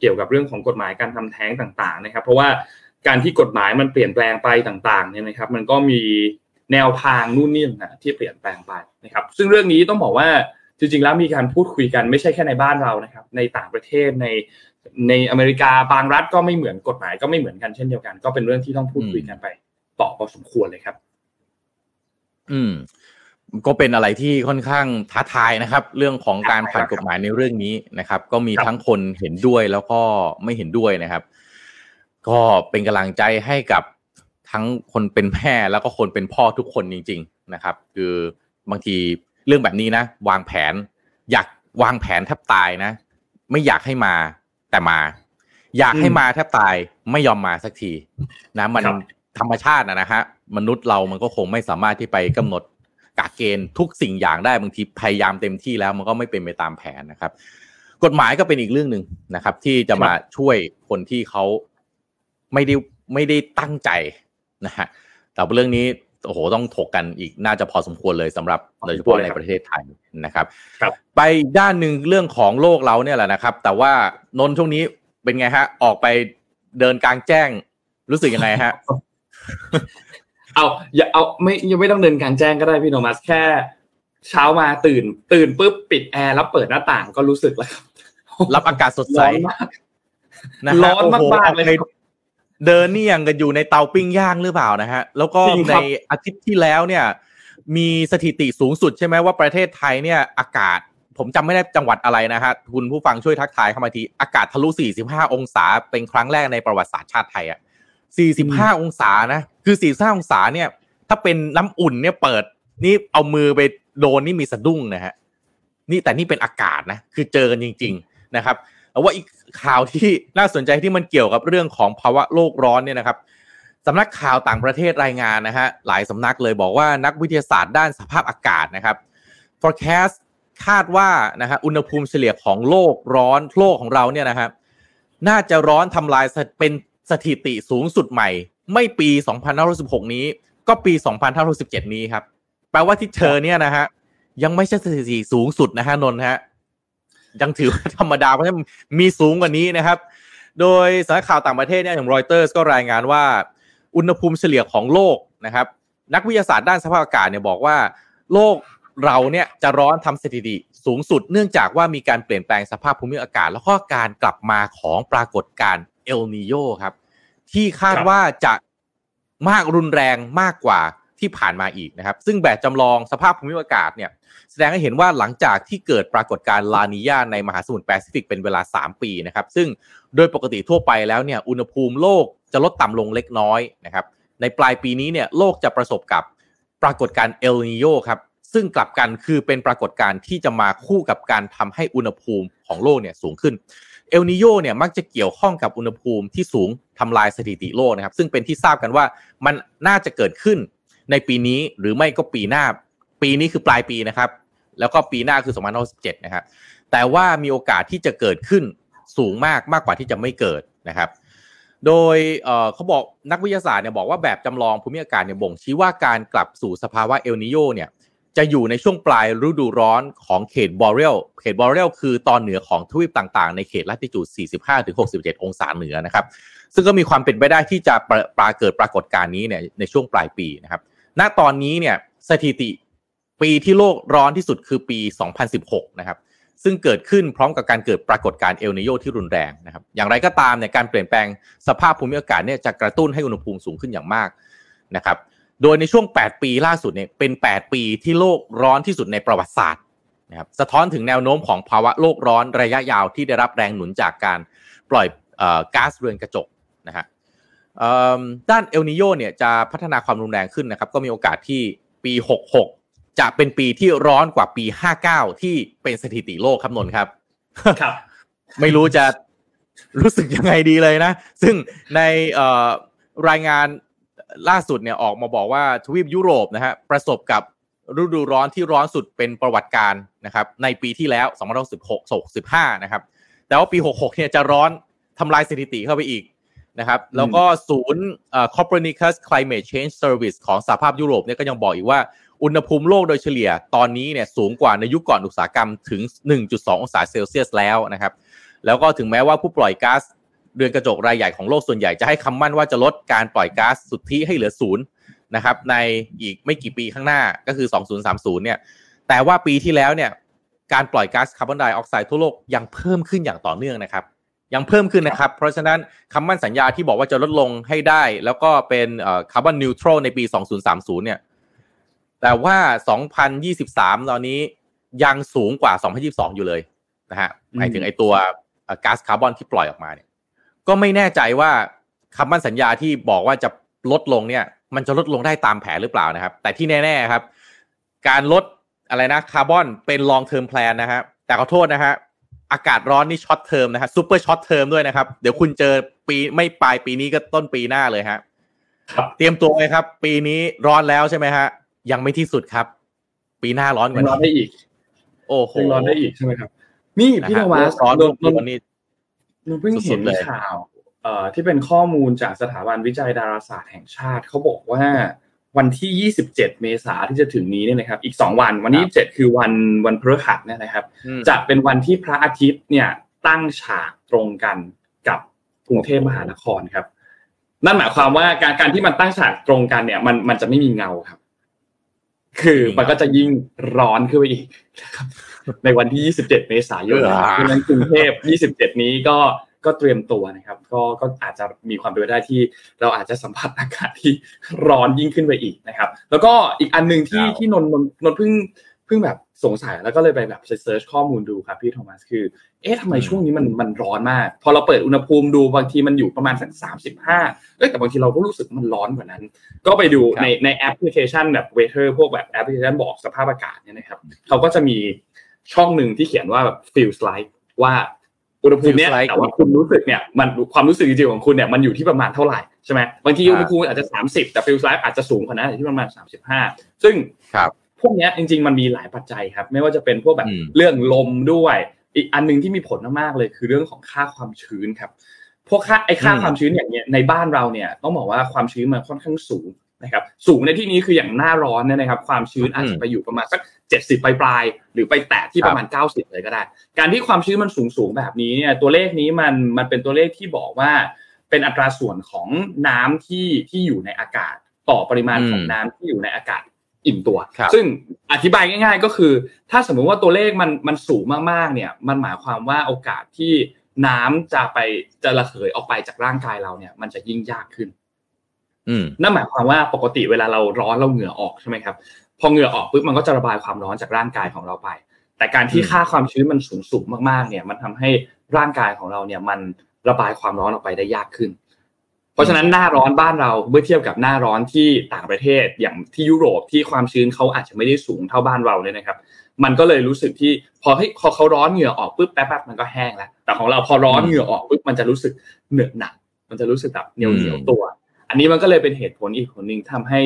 เกี่ยวกับเรื่องของกฎหมายการทำแท้งต่างๆ นะครับ เพราะว่าการที่กฎหมายมันเปลี่ยนแปลงไปต่างๆเนี่ยนะครับ มันก็มีแนวทางนู่นนี่นะที่เปลี่ยนแปลงไปนะครับ ซึ่งเรื่องนี้ต้องบอกว่า จริงๆแล้วมีการพูดคุยกันไม่ใช่แค่ในบ้านเรานะครับ ในต่างประเทศในในอเมริกาบางรัฐก็ไม่เหมือนกฎหมายก็ไม่เหมือนกันเช่นเดียวกัน ก็เป็นเรื่องที่ต้องพูดคุยกันไปต่อพอสมควรเลยครับ อืม ก็เป็นอะไรที่ค่อนข้างท้าทายนะครับ เรื่องของการผ่านกฎหมายในเรื่องนี้นะครับ ก็มีทั้งคนเห็นด้วยแล้วก็ไม่เห็นด้วยนะครับ ก็เป็นกำลังใจให้กับทั้งคนเป็นแม่แล้วก็คนเป็นพ่อทุกคนจริง ๆ นะครับ คือบางที เรื่องแบบนี้นะ วางแผน อยากวางแผนแทบตายนะ ไม่อยากให้มาแต่มา อยากให้มาแทบตายไม่ยอมมาสักทีนะมันธรรมชาตินะฮะมนุษย์เรามันก็คงไม่สามารถที่ไปกำหนดกาเกณฑ์ทุกสิ่งอย่างได้บางทีพยายามเต็มที่แล้วมันก็ไม่เป็นไปตามแผนนะครับ กฎหมายก็เป็นอีกเรื่องหนึ่งนะครับ ที่จะมาช่วยคนที่เขาไม่ได้ไม่ได้ตั้งใจนะฮะแต่เรื่องนี้ โอ้โหต้องถกกันอีกน่าจะพอสมควรเลยสำหรับโดยเฉพาะในประเทศไทยนะครับ ไปด้านหนึ่งเรื่องของโลกเราเนี่ยแหละนะครับ แต่ว่านนช่วงนี้เป็นไงฮะ ออกไปเดินกลางแจ้งรู้สึกยังไงฮะ เอาอย่าเอาไม่ยังไม่ต้องเดินกลางแจ้งก็ได้พี่โนมัสแค่ เช้ามาตื่น ตื่นปุ๊บปิดแอร์แล้วเปิดหน้าต่างก็รู้สึกแล้วรับอากาศสดใสร้อนมากเลย เดินนี่ยังกันอยู่ในเตาปิ้งย่างหรือเปล่านะฮะ แล้วก็ในอาทิตย์ที่แล้วเนี่ย มีสถิติสูงสุดใช่ไหมว่าประเทศไทยเนี่ยอากาศ ผมจำไม่ได้จังหวัดอะไรนะฮะคุณผู้ฟังช่วยทักทายเข้ามาทีอากาศทะลุ 45 องศา เป็นครั้งแรกในประวัติศาสตร์ชาติไทยอะ45 องศานะ คือ 45 องศาเนี่ย ถ้าเป็นน้ำอุ่นเนี่ยเปิด นี่เอามือไปโดนนี่มีสะดุ้งนะฮะนี่แต่นี่เป็นอากาศนะ คือเจอกันจริง ๆ นะครับ แต่ว่าอีกข่าวที่น่าสนใจที่มันเกี่ยวกับเรื่องของภาวะโลกร้อนเนี่ยนะครับสำนักข่าวต่างประเทศรายงานนะฮะหลายสำนักเลยบอกว่านักวิทยาศาสตร์ด้านสภาพอากาศนะครับ forecast คาดว่านะฮะอุณหภูมิเฉลี่ยของโลกร้อนโลกของเราเนี่ยนะครับน่าจะร้อนทำลายเป็นสถิติสูงสุดใหม่ ไม่ปี2516นี้ ก็ปี2517นี้ครับ แปลว่าที่เธอเนี่ยนะฮะยังไม่ใช่สถิติสูงสุดนะฮะนนท์ฮะ ยังถือว่าธรรมดาเพราะฉะนั้นมีสูงกว่านี้นะครับ โดยสารข่าวต่างประเทศเนี่ยอย่างรอยเตอร์สก็รายงานว่า อุณหภูมิเฉลี่ยของโลกนะครับ นักวิทยาศาสตร์ด้านสภาพอากาศเนี่ยบอกว่า โลกเราเนี่ยจะร้อนทำสถิติสูงสุด เนื่องจากว่ามีการเปลี่ยนแปลงสภาพภูมิอากาศ แล้วก็การกลับมาของปรากฏการณ์เอลนิโยครับ ที่คาดว่าจะมากรุนแรงมากกว่า ที่ผ่านมาอีกนะครับ ซึ่งแบบจำลองสภาพภูมิอากาศเนี่ยแสดงให้เห็นว่าหลังจากที่เกิดปรากฏการณ์ลานิญาในมหาสมุทรแปซิฟิกเป็นเวลา 3 ปีนะครับ ซึ่งโดยปกติทั่วไปแล้วเนี่ยอุณหภูมิโลกจะลดต่ำลงเล็กน้อยนะครับ ในปลายปีนี้เนี่ยโลกจะประสบกับปรากฏการณ์เอลนิโยครับซึ่งกลับกันคือเป็นปรากฏการณ์ที่จะมาคู่กับการทำให้อุณหภูมิของโลกเนี่ยสูงขึ้นเอลนิโยเนี่ยมักจะเกี่ยวข้องกับอุณหภูมิที่สูงทำลายสถิติโลกนะครับ ซึ่งเป็นที่ทราบกันว่ามันน่าจะเกิดขึ้น ในปีนี้หรือไม่ก็ปีหน้า ปีนี้คือปลายปีนะครับ แล้วก็ปีหน้าคือ2017นะครับแต่ว่ามีโอกาสที่จะเกิดขึ้นสูงมากมากกว่าที่จะไม่เกิดนะครับ โดยเขาบอกนักวิทยาศาสตร์เนี่ยบอกว่าแบบจำลองภูมิอากาศเนี่ยบ่งชี้ว่าการกลับสู่สภาวะเอลนิโยเนี่ยจะอยู่ในช่วงปลายฤดูร้อนของเขตบอเรลเขตบอเรลคือตอนเหนือของทวีปต่างๆ ในเขตลัติจูด 45-67 องศาเหนือนะครับ ซึ่งก็มีความเป็นไปได้ที่จะปราเกิดปรากฏการณ์นี้เนี่ยในช่วงปลายปีนะครับ ณตอนนี้เนี่ยสถิติปีที่โลกร้อนที่สุดคือปี 2016 นะครับ ซึ่งเกิดขึ้นพร้อมกับการเกิดปรากฏการณ์เอลนิโยที่รุนแรงนะครับ อย่างไรก็ตามเนี่ยการเปลี่ยนแปลงสภาพภูมิอากาศเนี่ยจะกระตุ้นให้อุณหภูมิสูงขึ้นอย่างมากนะครับ โดยในช่วง 8 ปีล่าสุดเนี่ยเป็น 8 ปีที่โลกร้อนที่สุดในประวัติศาสตร์นะครับสะท้อนถึงแนวโน้มของภาวะโลกร้อนระยะยาวที่ได้รับแรงหนุนจากการปล่อยก๊าซเรือนกระจกนะฮะ ด้านเอลนิโยเนี่ยจะพัฒนาความรุนแรงขึ้นนะครับ ก็มีโอกาสที่ปี 66 จะเป็นปีที่ร้อนกว่าปี 59 ที่เป็นสถิติโลกครับนนครับ ครับ ไม่รู้จะรู้สึกยังไงดีเลยนะ ซึ่งในรายงานล่าสุดเนี่ยออกมาบอกว่าทวีปยุโรปนะฮะประสบกับฤดูร้อนที่ร้อนสุดเป็นประวัติการนะครับ ในปีที่แล้ว 2016 65 นะครับ แต่ว่าปี 66 เนี่ยจะร้อนทำลายสถิติเข้าไปอีก นะครับแล้วก็ศูนย์ Copernicus Climate Change Service ของสหภาพยุโรปเนี่ยก็ยังบอกอีกว่าอุณหภูมิโลกโดยเฉลี่ยตอนนี้เนี่ยสูงกว่าในยุคก่อนอุตสาหกรรมถึง 1.2 องศาเซลเซียสแล้วนะครับ แล้วก็ถึงแม้ว่าผู้ปล่อยก๊าซเรือนกระจกรายใหญ่ของโลกส่วนใหญ่จะให้คำมั่นว่าจะลดการปล่อยก๊าซสุทธิให้เหลือศูนย์นะครับในอีกไม่กี่ปีข้างหน้าก็คือ 2030 เนี่ย แต่ว่าปีที่แล้วเนี่ยการปล่อยก๊าซคาร์บอนไดออกไซด์ทั่วโลกยังเพิ่มขึ้นอย่างต่อเนื่องนะครับ ยังเพิ่มขึ้นนะครับ เพราะฉะนั้นคำมั่นสัญญาที่บอกว่าจะลดลงให้ได้ แล้วก็เป็น carbon neutral ในปี 2030 เนี่ย แต่ว่า 2023 ตอนนี้ยังสูงกว่า 2022 อยู่เลยนะฮะหมายถึงไอตัวก๊าซคาร์บอนที่ปล่อยออกมาเนี่ย ก็ไม่แน่ใจว่าคำมั่นสัญญาที่บอกว่าจะลดลงเนี่ย มันจะลดลงได้ตามแผนหรือเปล่านะครับ แต่ที่แน่ ๆ ครับ การลดอะไรนะคาร์บอนเป็น long term plan นะฮะแต่ขอโทษนะฮะ อากาศร้อนนี่ short term นะฮะ super short term ด้วยนะครับ เดี๋ยวคุณเจอปีไม่ปลายปีนี้ก็ต้นปีหน้าเลยฮะเตรียมตัวเลยครับ ปีนี้ร้อนแล้วใช่ไหมฮะ ยังไม่ที่สุดครับ ปีหน้าร้อนกว่าร้อนได้อีก โอ้โหร้อนได้อีกใช่ไหมครับ นี่พี่นวัสร้อนนนนี่นเพิ่งเห็นข่าว เอ่อที่เป็นข้อมูลจากสถาบันวิจัยดาราศาสตร์แห่งชาติเขาบอกว่า วันที่ 27 เมษาที่จะถึงนี้เนี่ยนะครับ อีก 2 วัน วันที่ 27 คือวันวันพฤหัสเนี่ยนะครับ จะเป็นวันที่พระอาทิตย์เนี่ยตั้งฉากตรงกันกับกรุงเทพมหานครครับ นั่นหมายความว่าการการที่มันตั้งฉากตรงกันเนี่ยมันมันจะไม่มีเงาครับ คือมันก็จะยิ่งร้อนขึ้นไปอีกในวันที่ 27 เมษายนเพราะนั้นกรุงเทพ 27 นี้ก็ ก็เตรียมตัวนะครับ ก็ก็อาจจะมีความเป็นไปได้ที่เราอาจจะสัมผัสอากาศที่ร้อนยิ่งขึ้นไปอีกนะครับ แล้วก็อีกอันหนึ่งที่ที่นนนนนเพิ่งเพิ่งแบบสงสัยแล้วก็เลยไปแบบ search ข้อมูลดูครับพี่โทมัสคือ เอ๊ะทำไมช่วงนี้มันมันร้อนมาก พอเราเปิดอุณหภูมิดูบางทีมันอยู่ประมาณสักสามสิบห้าเอ้แต่บางทีเราก็รู้สึกมันร้อนกว่านั้น ก็ไปดูในในแอปพลิเคชันแบบ weather พวกแบบแอปพลิเคชันบอกสภาพอากาศเนี่ยนะครับเขาก็จะมีช่องหนึ่งที่เขียนว่าแบบ feels like ว่า อุณหภูมิเนี้ยแต่ว่าคุณรู้สึกเนี่ยมันความรู้สึกจริงๆของคุณเนี่ยมันอยู่ที่ประมาณเท่าไหร่ใช่ไหมบางทีอุณหภูมิอาจจะ 30 แต่ feels like อาจจะสูงกว่านั้นที่ประมาณ 35 ซึ่งพวกนี้จริงๆมันมีหลายปัจจัยครับ ไม่ว่าจะเป็นพวกแบบเรื่องลมด้วย อีกอันนึงที่มีผลมากๆเลยคือเรื่องของค่าความชื้นครับพวกค่าไอ้ค่าความชื้นอย่างเนี้ยในบ้านเราเนี่ยต้องบอกว่าความชื้นมันค่อนข้างสูง นะครับสูงในที่นี้คืออย่างหน้าร้อนเนี่ยนะครับความชื้นอาจจะไปอยู่ประมาณสักเจ็ดสิบปลายๆหรือไปแตะที่ประมาณเก้าสิบเลยก็ได้ การที่ความชื้นมันสูงสูงแบบนี้เนี่ยตัวเลขนี้มันมันเป็นตัวเลขที่บอกว่า เป็นอัตราส่วนของน้ำที่ที่อยู่ในอากาศต่อปริมาณของน้ำที่อยู่ในอากาศอิ่มตัว ซึ่งอธิบายง่าย ๆ ก็คือ ถ้าสมมุติว่าตัวเลขมันมันสูงมากๆเนี่ยมันหมายความว่าโอกาสที่น้ำจะไปจะระเหยออกไปจากร่างกายเราเนี่ยมันจะยิ่งยากขึ้นอืม นั่นหมายความว่าปกติเวลาเราร้อนเราเหงื่อออกใช่ไหมครับ พอเหงื่อออกปุ๊บมันก็จะระบายความร้อนจากร่างกายของเราไป แต่การที่ค่าความชื้นมันสูงสูงมากๆ เนี่ย มันทำให้ร่างกายของเราเนี่ยมันระบายความร้อนออกไปได้ยากขึ้น เพราะฉะนั้นหน้าร้อนบ้านเราเมื่อเทียบกับหน้าร้อนที่ต่างประเทศอย่างที่ยุโรปที่ความชื้นเขาอาจจะไม่ได้สูงเท่าบ้านเราเนี่ยนะครับ มันก็เลยรู้สึกที่พอให้พอเขาร้อนเหงื่อออกปุ๊บแป๊บๆมันก็แห้งแล้วแต่ของเราพอร้อนเหงื่อออกปุ๊บมันจะรู้สึกเหนื่อยหนักมันจะรู้สึกแบบเหนียวเหนียวตัว อันนี้มันก็เลยเป็นเหตุผลอีกผลหนึ่งทำให้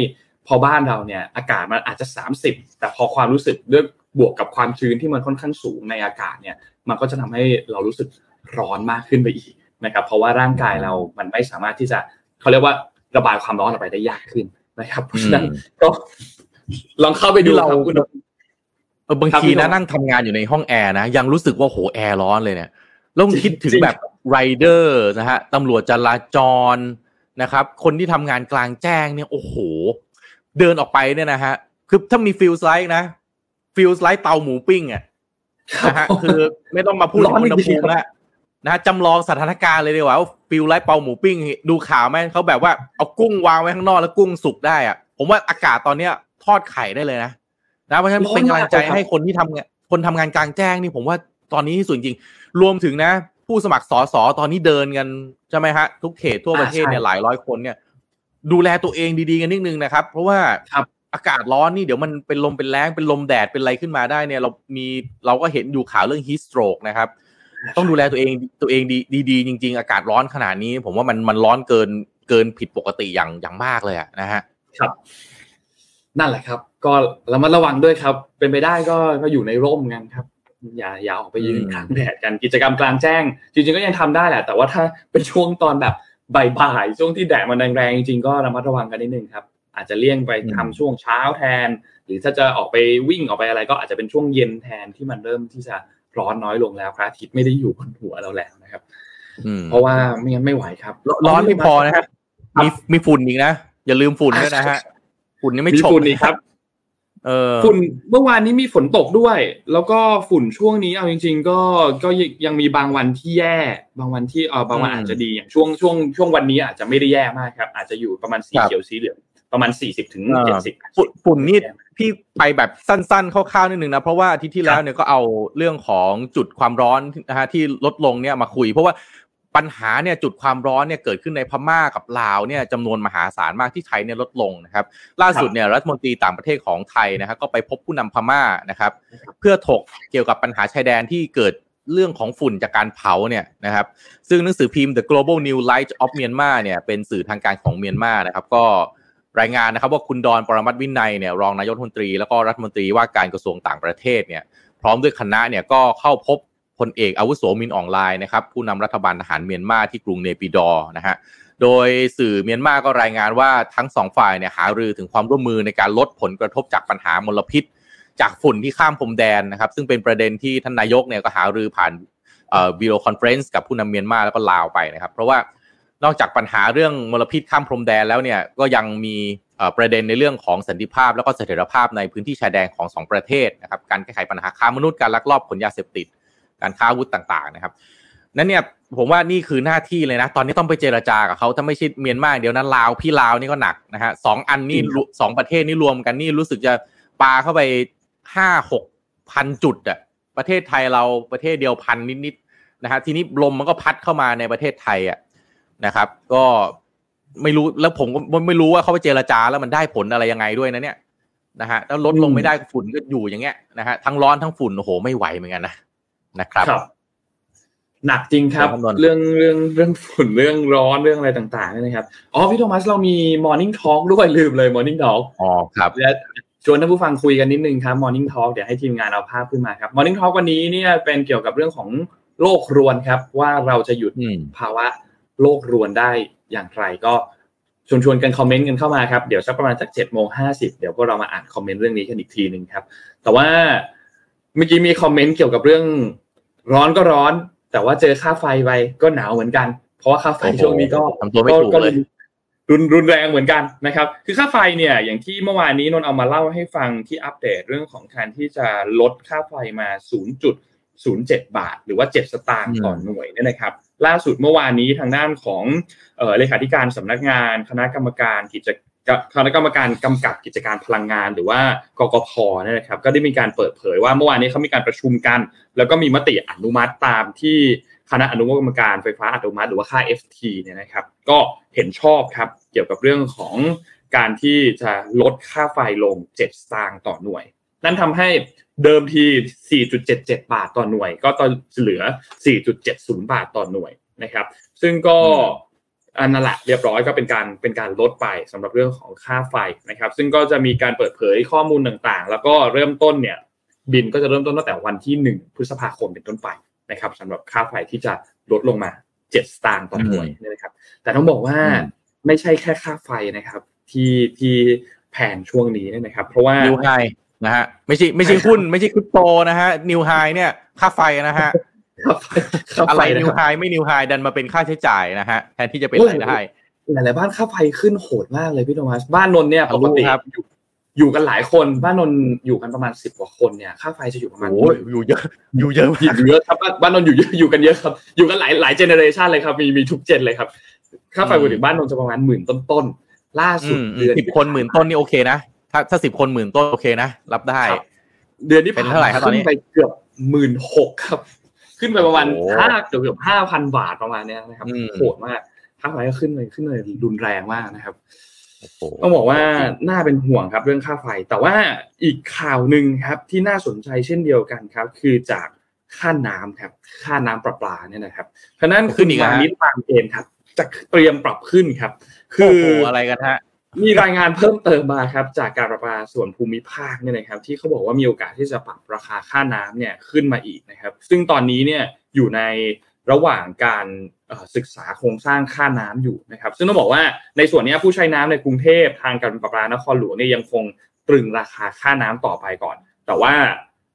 พอบ้านเราเนี่ยอากาศมันอาจจะ 30 แต่พอความรู้สึกเรื่องบวกกับความชื้นที่มันค่อนข้างสูงในอากาศเนี่ย มันก็จะทำให้เรารู้สึกร้อนมากขึ้นไปอีกนะครับเพราะว่าร่างกายเรามันไม่สามารถที่จะเขาเรียกว่าระบายความร้อนออกไปได้ยากขึ้นนะครับเพราะฉะนั้นก็ลองเข้าไปดูครับคุณบางทีนะนั่งทำงานอยู่ในห้องแอร์นะ ยังรู้สึกว่าโหแอร์ร้อนเลยเนี่ยลองคิดถึงแบบไรเดอร์นะฮะตำรวจจราจร นะครับคนที่ทำงานกลางแจ้งเนี่ยโอ้โห เดินออกไปเนี่ยนะฮะคือถ้ามี feels like นะ feels like เตาหมูปิ้งอะนะฮะคือไม่ต้องมาพูดถึงอุณหภูมิแล้วนะจำลองสถานการณ์เลยดีกว่าว่า feels like เตาหมูปิ้ง ดูข่าวไหมเขาแบบว่าเอากุ้งวางไว้ข้างนอกแล้วกุ้งสุกได้อะผมว่าอากาศตอนเนี้ยทอดไข่ได้เลยนะนะเพราะฉะนั้นเป็นกำลังใจให้คนที่ทำงานคนทำงานกลางแจ้งนี่ผมว่าตอนนี้ที่สุดจริง รวมถึงนะ ผู้สมัครสอสอตอนนี้เดินกันใช่ไหมฮะ ทุกเขตทั่วประเทศเนี่ยหลายร้อยคนเนี่ย ดูแลตัวเองดีๆกันนิดนึงนะครับ เพราะว่าอากาศร้อนนี่เดี๋ยวมันเป็นลมเป็นแรงเป็นลมแดดเป็นอะไรขึ้นมาได้เนี่ย เรามีเราก็เห็นอยู่ข่าวเรื่องฮีสโตรกนะครับ ต้องดูแลตัวเองตัวเองดีดีจริง ๆ อากาศร้อนขนาดนี้ ผมว่ามันมันร้อนเกินเกินผิดปกติอย่างอย่างมากเลยอะนะฮะครับ นั่นแหละครับ ก็ระมัดระวังด้วยครับ เป็นไปได้ก็ก็อยู่ในร่มกันครับ อย่าอย่าออกไปยืนกลางแดดกันกิจกรรมกลางแจ้ง จริงๆก็ยังทำได้แหละ แต่ว่าถ้าเป็นช่วงตอนแบบบ่ายๆช่วงที่แดดมันแรงๆจริงๆก็ระมัดระวังกันนิดนึงครับ อาจจะเลี่ยงไปทำช่วงเช้าแทน หรือถ้าจะออกไปวิ่งออกไปอะไร ก็อาจจะเป็นช่วงเย็นแทนที่มันเริ่มที่จะร้อนน้อยลงแล้วพระอาทิตย์ไม่ได้อยู่บนหัวเราแล้วนะครับเพราะว่าไม่งั้นไม่ไหวครับ ร้อนไม่พอนะฮะมีมีฝุ่นอีกนะอย่าลืมฝุ่นด้วยนะฮะฝุ่นนี่ไม่ฉกฝุ่นอีกครับ เออฝุ่นเมื่อวานนี้มีฝนตกด้วย แล้วก็ฝุ่นช่วงนี้เอาจริง ๆ ก็ก็ยังมีบางวันที่แย่ บางวันที่เออบางวันอาจจะดีอย่างช่วงช่วงช่วงวันนี้อาจจะไม่ได้แย่มากครับ อาจจะอยู่ประมาณสีเขียวสีเหลืองประมาณสี่สิบถึงเจ็ดสิบฝุ่นนี่พี่ไปแบบสั้นๆคร่าวๆนิดนึงนะ เพราะว่าอาทิตย์ที่แล้วเนี่ยก็เอาเรื่องของจุดความร้อนนะฮะที่ลดลงเนี่ยมาคุย เพราะว่า ปัญหาเนี่ยจุดความร้อนเนี่ยเกิดขึ้นในพม่ากับลาวเนี่ยจำนวนมหาศาลมากที่ไทยเนี่ยลดลงนะครับ ล่าสุดเนี่ยรัฐมนตรีต่างประเทศของไทยนะครับก็ไปพบผู้นำพม่านะครับ เพื่อถกเกี่ยวกับปัญหาชายแดนที่เกิดเรื่องของฝุ่นจากการเผาเนี่ยนะครับ ซึ่งหนังสือพิมพ์ The Global New Light of Myanmar เนี่ยเป็นสื่อทางการของเมียนมานะครับ ก็รายงานนะครับว่าคุณดอนปรมัตวินัยเนี่ยรองนายกรัฐมนตรี แล้วก็รัฐมนตรีว่าการกระทรวงต่างประเทศเนี่ยพร้อมด้วยคณะเนี่ยก็เข้าพบพ ลเอกอาวุโสมินอ่องหล่ายนะครับผู้นำรัฐบาลทหารเมียนมาที่กรุงเนปิดอว์นะฮะโดยสื่อเมียนมาก็รายงานว่าทั้งสองฝ่ายเนี่ยหารือถึงความร่วมมือในการลดผลกระทบจากปัญหามลพิษ จากฝุ่นที่ข้ามพรมแดนนะครับ ซึ่งเป็นประเด็นที่ท่านนายกเนี่ยก็หารือผ่าน video conference กับผู้นำเมียนมาแล้วก็ลาวไปนะครับ เพราะว่านอกจากปัญหาเรื่องมลพิษข้ามพรมแดนแล้วเนี่ยก็ยังมีประเด็นในเรื่องของสันติภาพ แล้วก็เสถียรภาพในพื้นที่ชายแดนของ 2 ประเทศนะครับการแก้ไขปัญหาค้ามนุษย์การลักลอบขนยาเสพติด การค้าอาวุธต่างๆนะครับนั้นเนี่ยผมว่านี่คือหน้าที่เลยนะ ตอนนี้ต้องไปเจรจากับเขาถ้าไม่ใช่เมียนมาเดี๋ยวนั้นลาวพี่ลาวนี่ก็หนักนะฮะสองอันนี่สองประเทศนี่รวมกันนี่รู้สึกจะปาเข้าไปห้าหกพันจุดอะประเทศไทยเราประเทศเดียวพันนิดๆนะฮะทีนี้ลมมันก็พัดเข้ามาในประเทศไทยอะนะครับ ก็ไม่รู้แล้วผมก็ไม่รู้ว่าเขาไปเจรจาแล้วมันได้ผลอะไรยังไงด้วยนะเนี่ยนะฮะแล้วลดลงไม่ได้ฝุ่นก็อยู่อย่างเงี้ยนะฮะทั้งร้อนทั้งฝุ่นโอ้โหไม่ไหวเหมือนกันนะ นะครับหนักจริงครับ เรื่องเรื่องเรื่องฝุ่นเรื่องร้อนเรื่องอะไรต่างๆนะครับอ๋อพี่โทมัสเรามี Morning Talk ด้วยลืมเลย Morning Talk อ๋อครับและชวนท่านผู้ฟังคุยกันนิดนึงครับ Morning Talk เดี๋ยวให้ทีมงานเอาภาพขึ้นมาครับ Morning Talk วันนี้เนี่ยเป็นเกี่ยวกับเรื่องของโลกรวนครับ ว่าเราจะหยุดภาวะโลกรวนได้อย่างไรก็ชวนชวนกันคอมเมนต์กันเข้ามาครับ เดี๋ยวสักประมาณจากเจ็ดโมงห้าสิบเดี๋ยวพวกเรามาอ่านคอมเมนต์เรื่องนี้กันอีกทีหนึ่งครับ แต่ว่าเมื่อกี้มีคอมเมนต์เกี่ยวกับเรื่อง ร้อนก็ร้อน แต่ว่าเจอค่าไฟไปก็หนาวเหมือนกัน เพราะว่าค่าไฟช่วงนี้ก็ก็รุนรุนแรงเหมือนกันนะครับ คือค่าไฟเนี่ยอย่างที่เมื่อวานนี้นนเอามาเล่าให้ฟังที่อัปเดตเรื่องของการที่จะลดค่าไฟมา 0.07 บาท หรือว่า 7 สตางค์ต่อหน่วยเนี่ยนะครับ ล่าสุดเมื่อวานนี้ทางด้านของเลขาธิการสำนักงาน คณะกรรมการกิจ คณะกรรมการกำกับกิจการพลังงานหรือว่ากกพนะครับ ก็ได้มีการเปิดเผยว่าเมื่อวานนี้เขามีการประชุมกัน แล้วก็มีมติอนุมัติตามที่คณะอนุกรรมการไฟฟ้าอนุมัติหรือว่าค่า FT เนี่ยนะครับ ก็เห็นชอบครับเกี่ยวกับเรื่องของการที่จะลดค่าไฟลง 7 สตางค์ต่อหน่วย นั่นทำให้เดิมที 4.77 บาทต่อหน่วย ก็ตอนเหลือ 4.70 บาทต่อหน่วยนะครับ ซึ่งก็ อันนั่นแหละเรียบร้อยก็เป็นการเป็นการลดไปสำหรับเรื่องของค่าไฟนะครับ ซึ่งก็จะมีการเปิดเผยข้อมูลต่างๆ แล้วก็เริ่มต้นเนี่ยบิลก็จะเริ่มต้นตั้งแต่วันที่ 1 พฤษภาคมเป็นต้นไปนะครับสำหรับค่าไฟที่จะลดลงมา7สตางค์ต่อหน่วยนะครับ แต่ต้องบอกว่าไม่ใช่แค่ค่าไฟนะครับ ที่ที่แพงช่วงนี้นะครับ เพราะว่า New Highนะฮะไม่ใช่ไม่ใช่หุ้นไม่ใช่คริปโตนะฮะ New High เนี่ยค่าไฟนะฮะ อะไร New High ไม่ New High ดันมาเป็นค่าใช้จ่ายนะฮะแทนที่จะเป็นรายได้หลายๆบ้านค่าไฟขึ้นโหดมากเลยพี่โทมัสบ้านนนท์เนี่ยปกติอยู่อยู่กันหลายคนบ้านนนท์อยู่กันประมาณสิบกว่าคนเนี่ยค่าไฟจะอยู่ประมาณโอ้ยอยู่เยอะอยู่เยอะมากอยู่เยอะครับบ้านบ้านนนท์อยู่เยอะอยู่กันเยอะครับอยู่กันหลายหลายเจเนอเรชันเลยครับมีมีทุกเจนเลยครับค่าไฟปกติบ้านนนท์จะประมาณหมื่นต้นๆล่าสุดเดือนสิบคนหมื่นต้นนี่โอเคนะถ้าถ้าสิบคนหมื่นต้นโอเคนะรับได้ครับเดือนที่เป็นเท่าไหร่ครับตอนนี้ขึ้นไปเกือบหมื่นหกครับ ขึ้นไปประมาณโอ้ห้าเกือบเกือบห้าพันบาทประมาณเนี้ยนะครับอืมโหดมากค่าไฟก็ขึ้นเลยขึ้นเลยรุนแรงมากนะครับโอ้โหต้องบอกว่าน่าเป็นห่วงครับเรื่องค่าไฟ แต่ว่าอีกข่าวหนึ่งครับที่น่าสนใจเช่นเดียวกันครับ คือจากค่าน้ำครับ ค่าน้ำประปาเนี่ยนะครับเพราะฉะนั้นขึ้นอีกแล้วมาฮะนิดปานเกณฑ์ครับ จะเตรียมปรับขึ้นครับ คืโอ้อโหอะไรกันฮะ มีรายงานเพิ่มเติมมาครับ จากการประปาส่วนภูมิภาคเนี่ยนะครับ ที่เขาบอกว่ามีโอกาสที่จะปรับราคาค่าน้ำเนี่ยขึ้นมาอีกนะครับ ซึ่งตอนนี้เนี่ยอยู่ในระหว่างการศึกษาโครงสร้างค่าน้ำอยู่นะครับ ซึ่งต้องบอกว่าในส่วนนี้ผู้ใช้น้ำในกรุงเทพทางการประปานครหลวงเนี่ยยังคงตรึงราคาค่าน้ำต่อไปก่อน แต่ว่า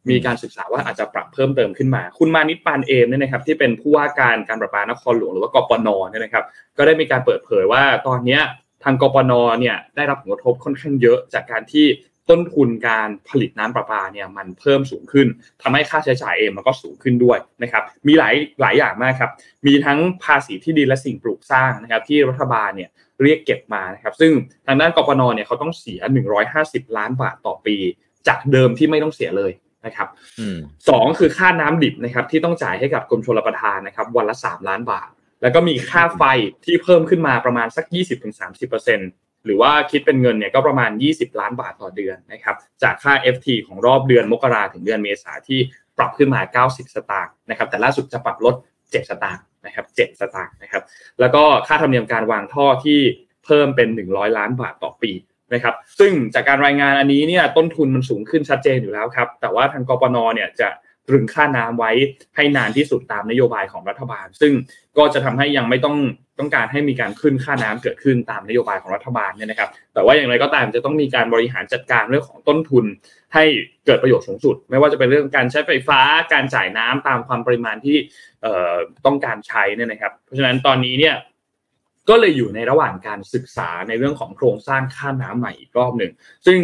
มีการศึกษาว่าอาจจะปรับเพิ่มเติมขึ้นมา คุณมานิตปานเอมเนี่ยนะครับ ที่เป็นผู้ว่าการการประปานครหลวงหรือว่ากปนเนี่ยนะครับ ก็ได้มีการเปิดเผยว่าตอนเนี้ย ทางกปนเนี่ยได้รับผลกระทบค่อนข้างเยอะจากการที่ต้นทุนการผลิตน้ำประปาเนี่ยมันเพิ่มสูงขึ้นทำให้ค่าใช้จ่ายเองมันก็สูงขึ้นด้วยนะครับมีหลายหลายอย่างมากครับมีทั้งภาษีที่ดินและสิ่งปลูกสร้างนะครับที่รัฐบาลเนี่ยเรียกเก็บมานะครับซึ่งทางด้านกปนเนี่ยเขาต้องเสีย 150 ล้านบาทต่อปี จากเดิมที่ไม่ต้องเสียเลยนะครับอืมสองคือค่าน้ำดิบนะครับที่ต้องจ่ายให้กับกรมชลประทานนะครับวันละ 3 ล้านบาท แล้วก็มีค่าไฟที่เพิ่มขึ้นมาประมาณสัก 20-30%หรือว่าคิดเป็นเงินเนี่ยก็ประมาณ 20 ล้านบาทต่อเดือนนะครับจากค่า FT ของรอบเดือนมกราถึงเดือนเมษาที่ปรับขึ้นมา 90 สตางค์นะครับแต่ล่าสุดจะปรับลด 7 สตางค์นะครับ7สตางค์นะครับแล้วก็ค่าธรรมเนียมการวางท่อที่เพิ่มเป็น 100 ล้านบาทต่อปีนะครับซึ่งจากการรายงานอันนี้เนี่ยต้นทุนมันสูงขึ้นชัดเจนอยู่แล้วครับแต่ว่าทางกปนเนี่ยจะ ตรึงค่าน้ำไว้ให้นานที่สุดตามนโยบายของรัฐบาล ซึ่งก็จะทำให้ยังไม่ต้องต้องการให้มีการขึ้นค่าน้ำเกิดขึ้นตามนโยบายของรัฐบาลเนี่ยนะครับ แต่ว่าอย่างไรก็ตามจะต้องมีการบริหารจัดการเรื่องของต้นทุน ให้เกิดประโยชน์สูงสุด ไม่ว่าจะเป็นเรื่องการใช้ไฟฟ้าการจ่ายน้ำตามความปริมาณที่ต้องการใช้เนี่ยนะครับ เพราะฉะนั้นตอนนี้เนี่ยก็เลยอยู่ในระหว่างการศึกษาในเรื่องของโครงสร้างค่าน้ำใหม่อีกรอบหนึ่ง ซึ่ง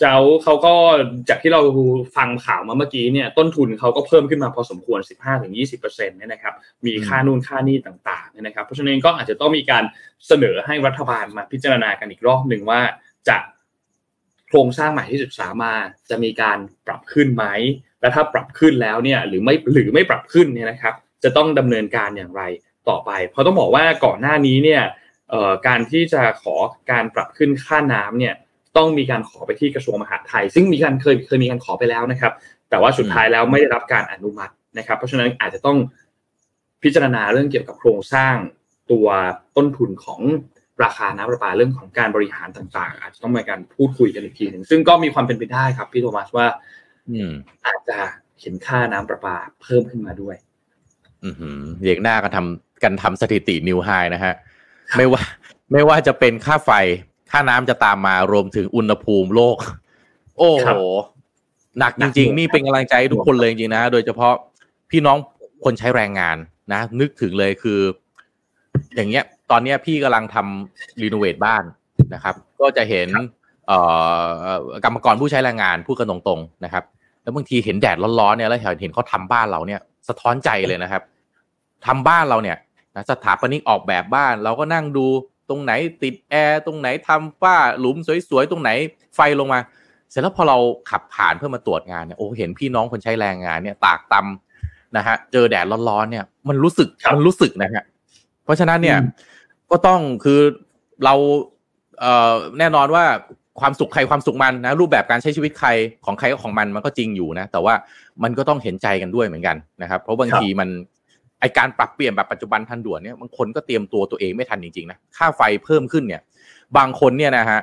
เจ้าเขาก็จากที่เราฟังข่าวมาเมื่อกี้เนี่ยต้นทุนเขาก็เพิ่มขึ้นมาพอสมควร 15-20%เนี่ยนะครับมีค่านู่นค่านี่ต่างๆเนี่ยนะครับเพราะฉะนั้นก็อาจจะต้องมีการเสนอให้รัฐบาลมาพิจารณากันอีกรอบหนึ่งว่าจะโครงสร้างใหม่ที่ศึกษามาจะมีการปรับขึ้นไหมและถ้าปรับขึ้นแล้วเนี่ยหรือไม่หรือไม่ปรับขึ้นเนี่ยนะครับจะต้องดำเนินการอย่างไรต่อไป เพราะต้องบอกว่าก่อนหน้านี้เนี่ยการที่จะขอการปรับขึ้นค่าน้ำเนี่ย ต้องมีการขอไปที่กระทรวงมหาดไทย ซึ่งมีการเคยเคยมีการขอไปแล้วนะครับ แต่ว่าสุดท้ายแล้วไม่ได้รับการอนุมัตินะครับ เพราะฉะนั้นอาจจะต้องพิจารณาเรื่องเกี่ยวกับโครงสร้างตัวต้นทุนของราคาน้ำประปาเรื่องของการบริหารต่างๆ อาจจะต้องมีการพูดคุยกันอีกทีหนึ่งซึ่งก็มีความเป็นไปได้ครับพี่โทมัสว่าอืมอาจจะเห็นค่าน้ำประปาเพิ่มขึ้นมาด้วยอือหือเรียกหน้ากันทำกันทำสถิตินิวไฮนะฮะ ไม่ว่า ไม่ว่าจะเป็นค่าไฟ ค่าน้ำจะตามมารวมถึงอุณหภูมิโลก โอ้ครัโหบหนักหนัจกริงหน่วงๆ นี่เป็นกำลังใจให้ทุกคนเลยจริงๆนะ โดยเฉพาะพี่น้องคนใช้แรงงานนะ นึกถึงเลยคือ อย่างเงี้ย ตอนเนี้ยพี่กำลังทำรีโนเวทบ้านนะครับ ก็จะเห็นเอ่อกรรมกรผู้ใช้แรงงานพูดกันตรงๆนะครับ แล้วบางทีเห็นแดดร้อนๆเนี่ยแล้วเห็นเขาทำบ้านเราเนี่ย สะท้อนใจเลยนะครับทำบ้านเราเนี่ยนะสถาปนิกออกแบบบ้านเราก็นั่งดู ตรงไหนติดแอร์ตรงไหนทำฝ้าหลุมสวยๆตรงไหนไฟลงมา เสร็จแล้วพอเราขับผ่านเพื่อมาตรวจงานเนี่ยโอ้เห็นพี่น้องคนใช้แรงงานเนี่ยตากตำนะฮะเจอแดดร้อนๆเนี่ยมันรู้สึกครับมันรู้สึกนะฮะเพราะฉะนั้นเนี่ยอืมก็ต้องคือเราเอ่อแน่นอนว่าความสุขใครความสุขมันนะรูปแบบการใช้ชีวิตใครของใครก็ของมันมันก็จริงอยู่นะ แต่ว่ามันก็ต้องเห็นใจกันด้วยเหมือนกันนะครับ เพราะบางครับทีมัน ไอการปรับเปลี่ยนแบบปัจจุบันทันด่วนเนี่ยบางคนก็เตรียมตัวตัวเองไม่ทันจริงๆนะค่าไฟเพิ่มขึ้นเนี่ย บางคนเนี่ยนะฮะ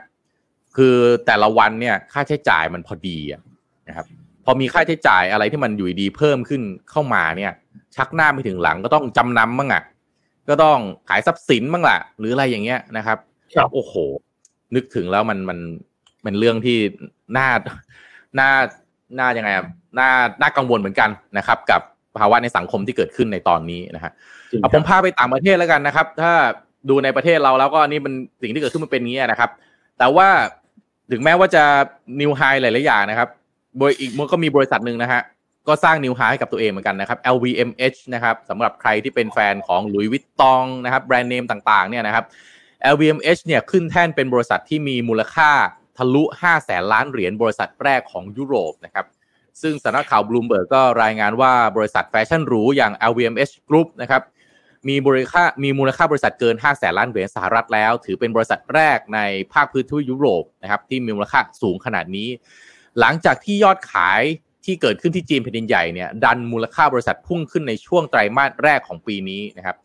คือแต่ละวันเนี่ยค่าใช้จ่ายมันพอดีอะนะครับพอมีค่าใช้จ่ายอะไรที่มันอยู่ดีๆเพิ่มขึ้นเข้ามาเนี่ย ชักหน้าไม่ถึงหลังก็ต้องจำนำบ้างอะก็ต้องขายทรัพย์สินบ้างล่ะ หรืออะไรอย่างเงี้ยนะครับครับโอ้โห นึกถึงแล้วมันมันเป็นเรื่องที่น่าน่าน่ายังไงอะน่าน่ากังวลเหมือนกันนะครับ กับ ภาวะในสังคมที่เกิดขึ้นในตอนนี้นะฮะจริงคเอาผมพาไปต่างประเทศแล้วกันนะครับ ถ้าดูในประเทศเราแล้วก็นี่มันสิ่งที่เกิดขึ้นมันเป็นอย่างนี้นะครับ แต่ว่าถึงแม้ว่าจะ New High หลายๆอย่างนะครับบริอีกมันก็มีบริษัทหนึ่งนะฮะก็สร้าง New High ให้กับตัวเองเหมือนกันนะครับ LVMH นะครับสำหรับใครที่เป็นแฟนของหลุยส์วิตตองนะครับแบรนด์เนมต่างๆเนี่ยนะครับ LVMH เนี่ยขึ้นแท่นเป็นบริษัทที่มีมูลค่าทะลุ 5 แสนล้านเหรียญบริษัทแรกของยุโรปนะครับ ซึ่งสำนักข่าวบลูมเบิร์กก็รายงานว่าบริษัทแฟชั่นหรูอย่าง LVMH Group นะครับมีมูลค่ามีมูลค่าบริษัทเกิน 5 แสนล้านเหรียญสหรัฐแล้ว ถือเป็นบริษัทแรกในภาคพื้นที่ยุโรปนะครับที่มีมูลค่าสูงขนาดนี้ หลังจากที่ยอดขายที่เกิดขึ้นที่จีนแผ่นดินใหญ่เนี่ยดันมูลค่าบริษัทพุ่งขึ้นในช่วงไตรมาสแรกของปีนี้นะครับ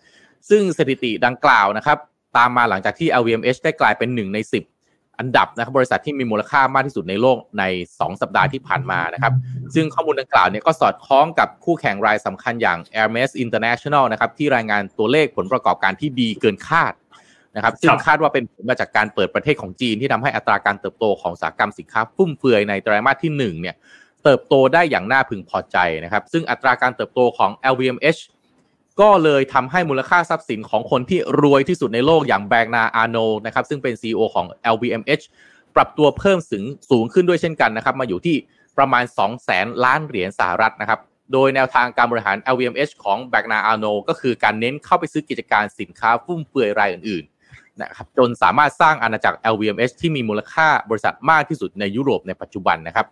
ซึ่งสถิติดังกล่าวนะครับตามมาหลังจากที่ LVMH ได้กลายเป็นหนึ่งใน 10 อันดับนะครับบริษัทที่มีมูลค่ามากที่สุดในโลกใน 2 สัปดาห์ที่ผ่านมานะครับ ซึ่งข้อมูลดังกล่าวเนี่ยก็สอดคล้องกับคู่แข่งรายสำคัญอย่าง Hermes International นะครับที่รายงานตัวเลขผลประกอบการที่ดีเกินคาดนะครับซึ่งคาดว่าเป็นผลมาจากการเปิดประเทศของจีนที่ทำให้อัตราการเติบโตของอุตสาหกรรมสินค้าฟุ่มเฟือยในไตรมาสที่1เนี่ยเติบโตได้อย่างน่าพึงพอใจนะครับ ซึ่งอัตราการเติบโตของ LVMH ก็เลยทำให้มูลค่าทรัพย์สินของคนที่รวยที่สุดในโลกอย่างแบงนาอาโนนะครับซึ่งเป็น CEO ของ LVMH ปรับตัวเพิ่มสูงสูงขึ้นด้วยเช่นกันนะครับมาอยู่ที่ประมาณ2แสนล้านเหรียญสหรัฐนะครับโดยแนวทางการบริหาร LVMH ของแบงนาอาโนก็คือการเน้นเข้าไปซื้อกิจการสินค้าฟุ่มเฟือยรายอื่นๆนะครับจนสามารถสร้างอาณาจักร LVMH ที่มีมูลค่าบริษัทมากที่สุดในยุโรปในปัจจุบันนะครับ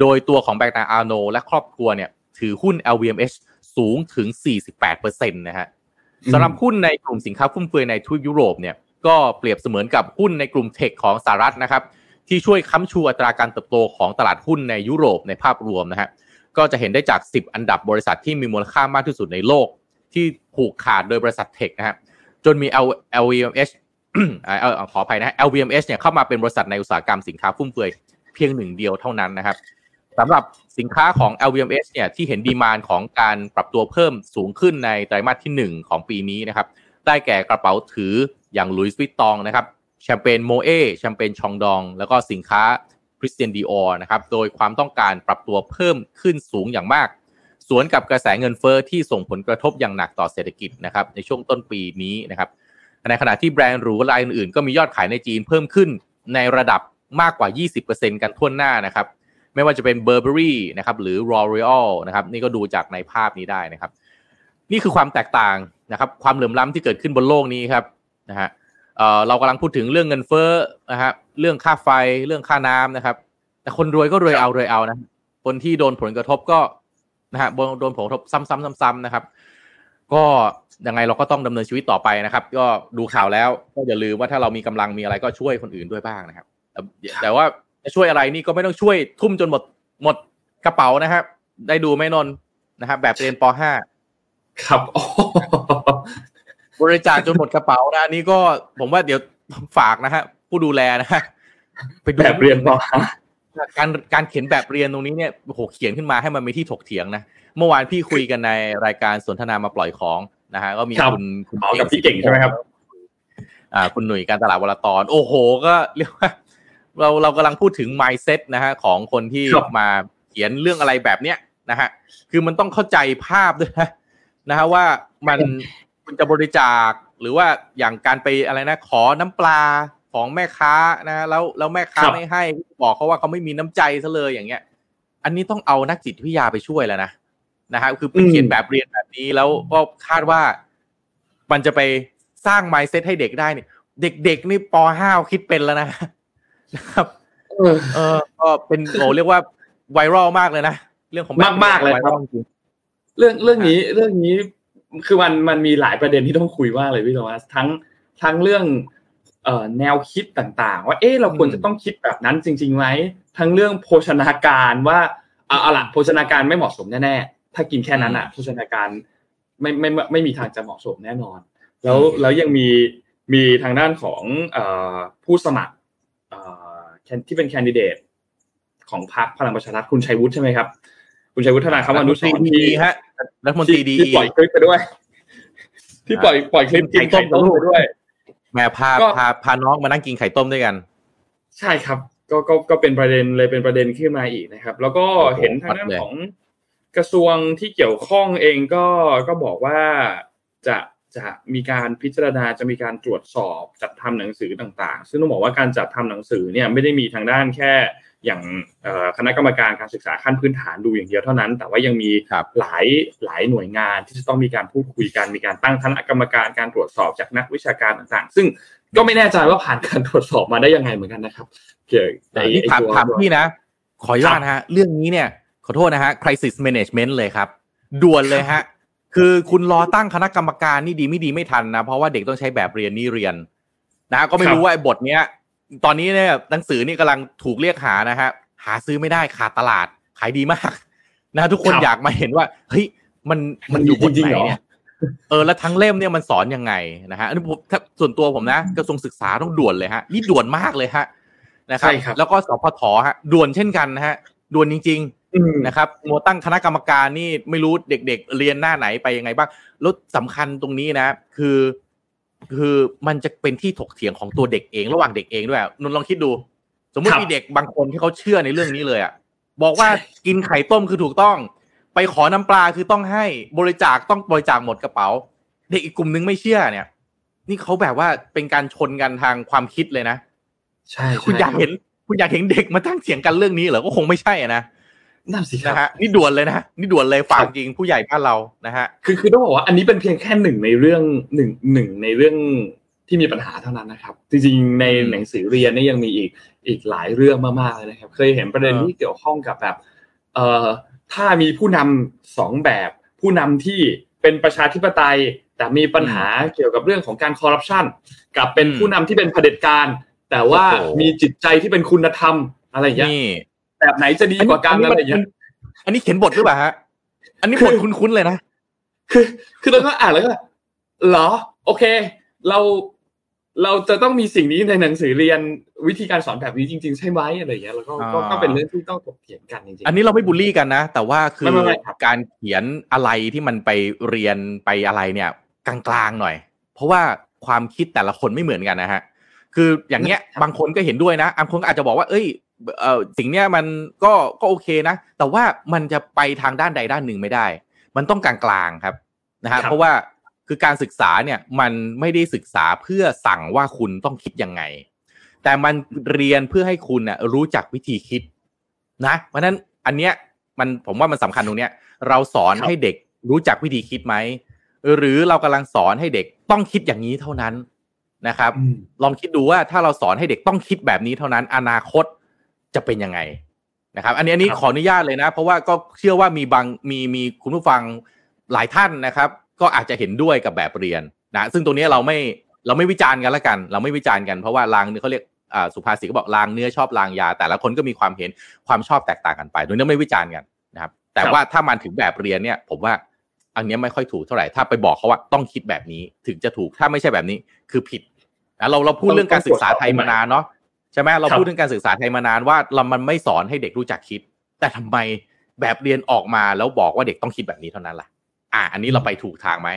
โดยตัวของแบงนาอาโนและครอบครัวเนี่ยถือหุ้น LVMH สูงถึง 48%นะฮะสำหรับหุ้นในกลุ่มสินค้าฟุ่มเฟือยในทวีปยุโรปเนี่ยก็เปรียบเสมือนกับหุ้นในกลุ่มเทคของสหรัฐนะครับที่ช่วยค้ำชูอัตราการเติบโตของตลาดหุ้นในยุโรปในภาพรวมนะฮะก็จะเห็นได้จาก 10 อันดับบริษัทที่มีมูลค่ามากที่สุดในโลก ที่ผูกขาดโดยบริษัทเทคนะฮะจนมี LVMH เออขออภัยนะ LVMH เนี่ยเข้ามาเป็นบริษัทในอุตสาหกรรมสินค้าฟุ่มเฟือยเพียงหนึ่งเดียวเท่านั้นนะครับ สำหรับสินค้าของ LVMH เนี่ยที่เห็นดีมานของการปรับตัวเพิ่มสูงขึ้นในไตรมาสที่ 1 ของปีนี้นะครับได้แก่กระเป๋าถืออย่างลุยส์วิตตองนะครับแชมเปญโมเอแชมเปญชองดอง แล้วก็สินค้าคริสเตียนดีออนะครับโดยความต้องการปรับตัวเพิ่มขึ้นสูงอย่างมาก สวนกับกระแสเงินเฟอ้อที่ส่งผลกระทบอย่างหนักต่อเศรษฐกิจนะครับในช่วงต้นปีนี้นะครับในขณะที่แบรนด์หรูรายอื่นๆ ก็มียอดขายในจีนเพิ่มขึ้นในระดับมากกว่า 20%กันทั่วหน้านะครับ ไม่ว่าจะเป็น Burberry นะครับหรือ L'Oreal นะครับนี่ก็ดูจากในภาพนี้ได้นะครับ นี่คือความแตกต่างนะครับ ความเหลื่อมล้ำที่เกิดขึ้นบนโลกนี้ครับนะฮะเอ่อเรากำลังพูดถึงเรื่องเงินเฟ้อนะฮะเรื่องค่าไฟเรื่องค่าน้ำนะครับ แต่คนรวยก็รวยเอารวยเอานะคนที่โดนผลกระทบก็นะฮะโดนผลกระทบซ้ำๆซ้ำๆนะครับ ก็ยังไงเราก็ต้องดำเนินชีวิตต่อไปนะครับ ก็ดูข่าวแล้วก็อย่าลืมว่าถ้าเรามีกำลังมีอะไรก็ช่วยคนอื่นด้วยบ้างนะครับ แต่ว่า จะช่วยอะไรนี่ก็ไม่ต้องช่วยทุ่มจนหมดหมดกระเป๋านะครับได้ดูไหมนนนะครับแบบเรียนป .5 ครับบริจาคจนหมดกระเป๋านะนี่ก็ผมว่าเดี๋ยวฝากนะฮะผู้ดูแลนะฮะไปดูแบบเรียนปการการเขียนแบบเรียนตรงนี้เนี่ยโหเขียนขึ้นมาให้มันมีที่ถกเถียงนะเมื่อวานพี่คุยกันในรายการสนทนามาปล่อยของนะฮะก็มีคุณคุณอ๋อกับพี่เก่งใช่ไหมครับ อ่า คุณหนุ่ยการตลาดวลตอน โอ้โห ก็เรียกว่า เราเรากำลังพูดถึง mindset นะฮะของคนที่ครับมาเขียนเรื่องอะไรแบบเนี้ยนะฮะคือมันต้องเข้าใจภาพด้วยนะนะฮะว่ามันคุณจะบริจาคหรือว่าอย่างการไปอะไรนะ ขอน้ำปลาของแม่ค้านะแล้วแล้วแม่ค้าครับไม่ให้บอกเขาว่าเขาไม่มีน้ำใจซะเลยอย่างเงี้ย อันนี้ต้องเอานักจิตวิทยาไปช่วยแล้วนะนะฮะคือไปเขียนแบบเรียนแบบนี้แล้วก็คาดว่ามันจะไปสร้าง mindset ให้เด็กได้เนี่ยเด็กๆนี่ป .5 คิดเป็นแล้วนะ นะครับเออเออก็เป็นโอ้เรียกว่าไวรัลมากเลยนะเรื่องของแบบมากๆเลยครับไวรัจริงเรื่องเรื่องนี้เรื่องนี้คือมันมันมีหลายประเด็นที่ต้องคุยมากเลยพี่โทมัสทั้งทั้งเรื่องเอ่อแนวคิดต่างๆ ว่าเอ๊ะเราควรจะต้องคิดแบบนั้นจริงๆไหมทั้งเรื่องโภชนาการว่าเอาเอาล่ะโภชนาการไม่เหมาะสมแน่ๆถ้ากินแค่นั้นอะโภชนาการไม่ไม่ไม่ไม่มีทางจะเหมาะสมแน่นอน แล้วแล้วยังมีมีทางด้านของเอ่อผู้สมัครเอ่อแคน ที่เป็นแคนดิเดตของพรรคพลังประชารัฐคุณชัยวุฒิใช่ไหมครับ คุณชัยวุฒิธนาครัฐมมนุนสตรีรณ์ดีที่ฮะรัฐมนตรีดีที่ปล่อยคลิปไปด้วย ที่ปล่อยปล่อยคลิปกินไข่ต้มไปด้วยแม่พาก็พาพาน้องมานั่งกินไข่ต้มด้วยกัน ใช่ครับ ก็ก็ก็เป็นประเด็นเลยเป็นประเด็นขึ้นมาอีกนะครับ แล้วก็โอ้โหเห็นทางด้านชัดเลยของกระทรวงที่เกี่ยวข้องเองก็ก็บอกว่าจะ จะมีการพิจารณาจะมีการตรวจสอบจัดทำหนังสือต่างๆ ซึ่งต้องบอกว่าการจัดทำหนังสือเนี่ยไม่ได้มีทางด้านแค่อย่างคณะกรรมการการศึกษาขั้นพื้นฐานดูอย่างเดียวเท่านั้น แต่ว่ายังมีหลายหลายหน่วยงานที่จะต้องมีการพูดคุยกันมีการตั้งคณะกรรมการการตรวจสอบจากนักวิชาการต่างๆ ซึ่งก็ไม่แน่ใจว่าผ่านการตรวจสอบมาได้ยังไงเหมือนกันนะครับเกี่ยวกับนี่ถามถามพี่นะ ขออนุญาตนะฮะ เรื่องนี้เนี่ยขอโทษนะฮะ crisis management เลยครับ ด่วนเลยฮะ คือคุณรอตั้งคณะกรรมการนี่ดีไม่ดีไม่ทันนะ เพราะว่าเด็กต้องใช้แบบเรียนนี่เรียน นะ ก็ไม่รู้ว่าไอ้บทเนี้ย ตอนนี้เนี่ยหนังสือนี่กำลังถูกเรียกหานะฮะหาซื้อไม่ได้ขาดตลาดขายดีมากนะ ทุกคนอยากมาเห็นว่าเฮ้ยมันมันอยู่บนไหนเนี่ยเออแล้วทั้งเล่มเนี่ยมันสอนยังไงนะฮะอันนี้ผมส่วนตัวผมนะกระทรวงศึกษาต้องด่วนเลยฮะนี่ด่วนมากเลยฮะนะครับแล้วก็สพทฮะด่วนเช่นกันนะฮะด่วนจริง นะครับโมตั้งคณะกรรมการนี่ไม่รู้เด็กๆ เรียนหน้าไหนไปยังไงบ้างแล้วสำคัญตรงนี้นะ คือ คือมันจะเป็นที่ถกเถียงของตัวเด็กเองระหว่างเด็กเองด้วยนนลองคิดดู สมมติมีเด็กบางคนที่เขาเชื่อในเรื่องนี้เลยอะบอกว่ากินไข่ต้มคือถูกต้อง ไปขอน้ำปลาคือต้องให้บริจาคต้องบริจาคหมดกระเป๋า เด็กอีกกลุ่มนึงไม่เชื่อเนี่ย นี่เขาแบบว่าเป็นการชนกันทางความคิดเลยนะ ใช่คุณอยากเห็น คุณอยากเห็นเด็กมาตั้งเสียงกันเรื่องนี้เหรอก็คงไม่ใช่นะ นั่นสิครับนะฮะนี่ด่วนเลยนะนี่ด่วนเลยฝากจริงผู้ใหญ่บ้านเรานะฮะคือคือต้องบอกว่าอันนี้เป็นเพียงแค่หนึ่งในเรื่องหนึ่งหนึ่งในเรื่องที่มีปัญหาเท่านั้นนะครับ จริงๆในหนังสือเรียนนี่ยังมีอีกอีกหลายเรื่องมากๆเลยนะครับ เคยเห็นประเด็นที่เกี่ยวข้องกับแบบเอ่อถ้ามีผู้นำสองแบบ ผู้นำที่เป็นประชาธิปไตย แต่มีปัญหาเกี่ยวกับเรื่องของการคอร์รัปชันกับเป็นผู้นำที่เป็นเผด็จการ แต่ว่ามีจิตใจที่เป็นคุณธรรมอะไรอย่างเงี้ย แบบไหนจะดีกว่ากันอะไรอย่างเงี้ยอันนี้เขียนบทหรือเปล่าฮะอันนี้บทคุ้นๆเลยนะคือ คือเราก็อ่านแล้วก็เหรอ โอเค เราเราจะต้องมีสิ่งนี้ในหนังสือเรียนวิธีการสอนแบบนี้จริง ๆ ใช่ไหมอะไรอย่างเงี้ยแล้วก็ก็เป็นเรื่องที่ต้องถกเถียงกันจริงๆอันนี้เราไม่บูลลี่กันนะ แต่ว่าคือการเขียนอะไรที่มันไปเรียนไปอะไรเนี่ยกลางๆหน่อย เพราะว่าความคิดแต่ละคนไม่เหมือนกันนะฮะคืออย่างเงี้ยบางคนก็เห็นด้วยนะบางคนก็อาจจะบอกว่าเอ้ย เออสิ่งเนี้ยมันก็ก็โอเคนะ แต่ว่ามันจะไปทางด้านใดด้านหนึ่งไม่ได้ มันต้องกลางๆครับนะฮะเพราะว่าคือการศึกษาเนี่ยมันไม่ได้ศึกษาเพื่อสั่งว่าคุณต้องคิดยังไง แต่มันเรียนเพื่อให้คุณน่ะรู้จักวิธีคิดนะ เพราะนั้นอันเนี้ยมันผมว่ามันสำคัญตรงเนี้ยเราสอนให้เด็กรู้จักวิธีคิดไหมหรือเรากำลังสอนให้เด็กต้องคิดอย่างนี้เท่านั้นนะครับ ลองคิดดูว่าถ้าเราสอนให้เด็กต้องคิดแบบนี้เท่านั้น อนาคต จะเป็นยังไงนะครับ อันนี้อันนี้ขออนุญาตเลยนะ เพราะว่าก็เชื่อว่ามีบางมีมีคุณผู้ฟังหลายท่านนะครับ ก็อาจจะเห็นด้วยกับแบบเรียนนะ ซึ่งตรงนี้เราไม่เราไม่วิจารณ์กันละกัน เราไม่วิจารณ์กันเพราะว่าลางเขาเรียกสุภาษิตก็บอกลางเนื้อชอบลางยา แต่ละคนก็มีความเห็นความชอบแตกต่างกันไปโดยนี้ไม่วิจารณ์กันนะครับ แต่ว่าถ้ามันถึงแบบเรียนเนี่ย ผมว่าอันนี้ไม่ค่อยถูกเท่าไหร่ถ้าไปบอกเขาว่าต้องคิดแบบนี้ถึงจะถูกถ้าไม่ใช่แบบนี้คือผิดนะเราเราพูดเรื่องการศึกษาไทยมานานเนาะ ช่ไหมเราพูดถึงการศึกษาไทยมานานว่าเรามันไม่สอนให้เด็กรู้จักคิด แต่ทำไมแบบเรียนออกมาแล้วบอกว่าเด็กต้องคิดแบบนี้เท่านั้นล่ะ อ่า อันนี้เราไปถูกทางไหม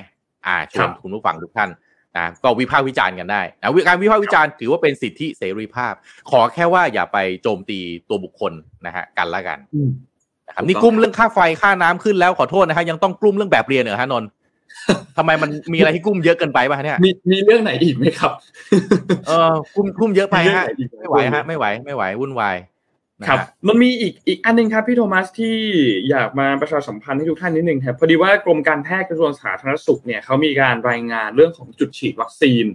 อ่าชวนคุณผู้ฟังทุกท่านนะก็วิพากษ์วิจารณ์กันได้นะการวิพากษ์วิจารณ์ถือว่าเป็นสิทธิเสรีภาพ ขอแค่ว่าอย่าไปโจมตีตัวบุคคลนะฮะกันละกันนะครับนี่กุ้มเรื่องค่าไฟค่าน้ำขึ้นแล้วขอโทษนะฮะยังต้องกลุ้มเรื่องแบบเรียนเหรอฮะนนท์ ทำไมมันมีอะไรที่กุ้มเยอะเกินไปป่ะเนี่ยมีมีเรื่องไหนอีกไหมครับ เออกุ้มกุ้มเยอะไปฮะไม่ไหวฮะไม่ไหวไม่ไหววุ่นวายครับ มันมีอีกอีกอันนึงครับพี่โทมัสที่อยากมาประชาสัมพันธ์ให้ทุกท่านนิดนึงครับพอดีว่ากรมการแพทย์กระทรวงสาธารณสุขเนี่ยเขามีการรายงานเรื่องของจุดฉีดวัคซีน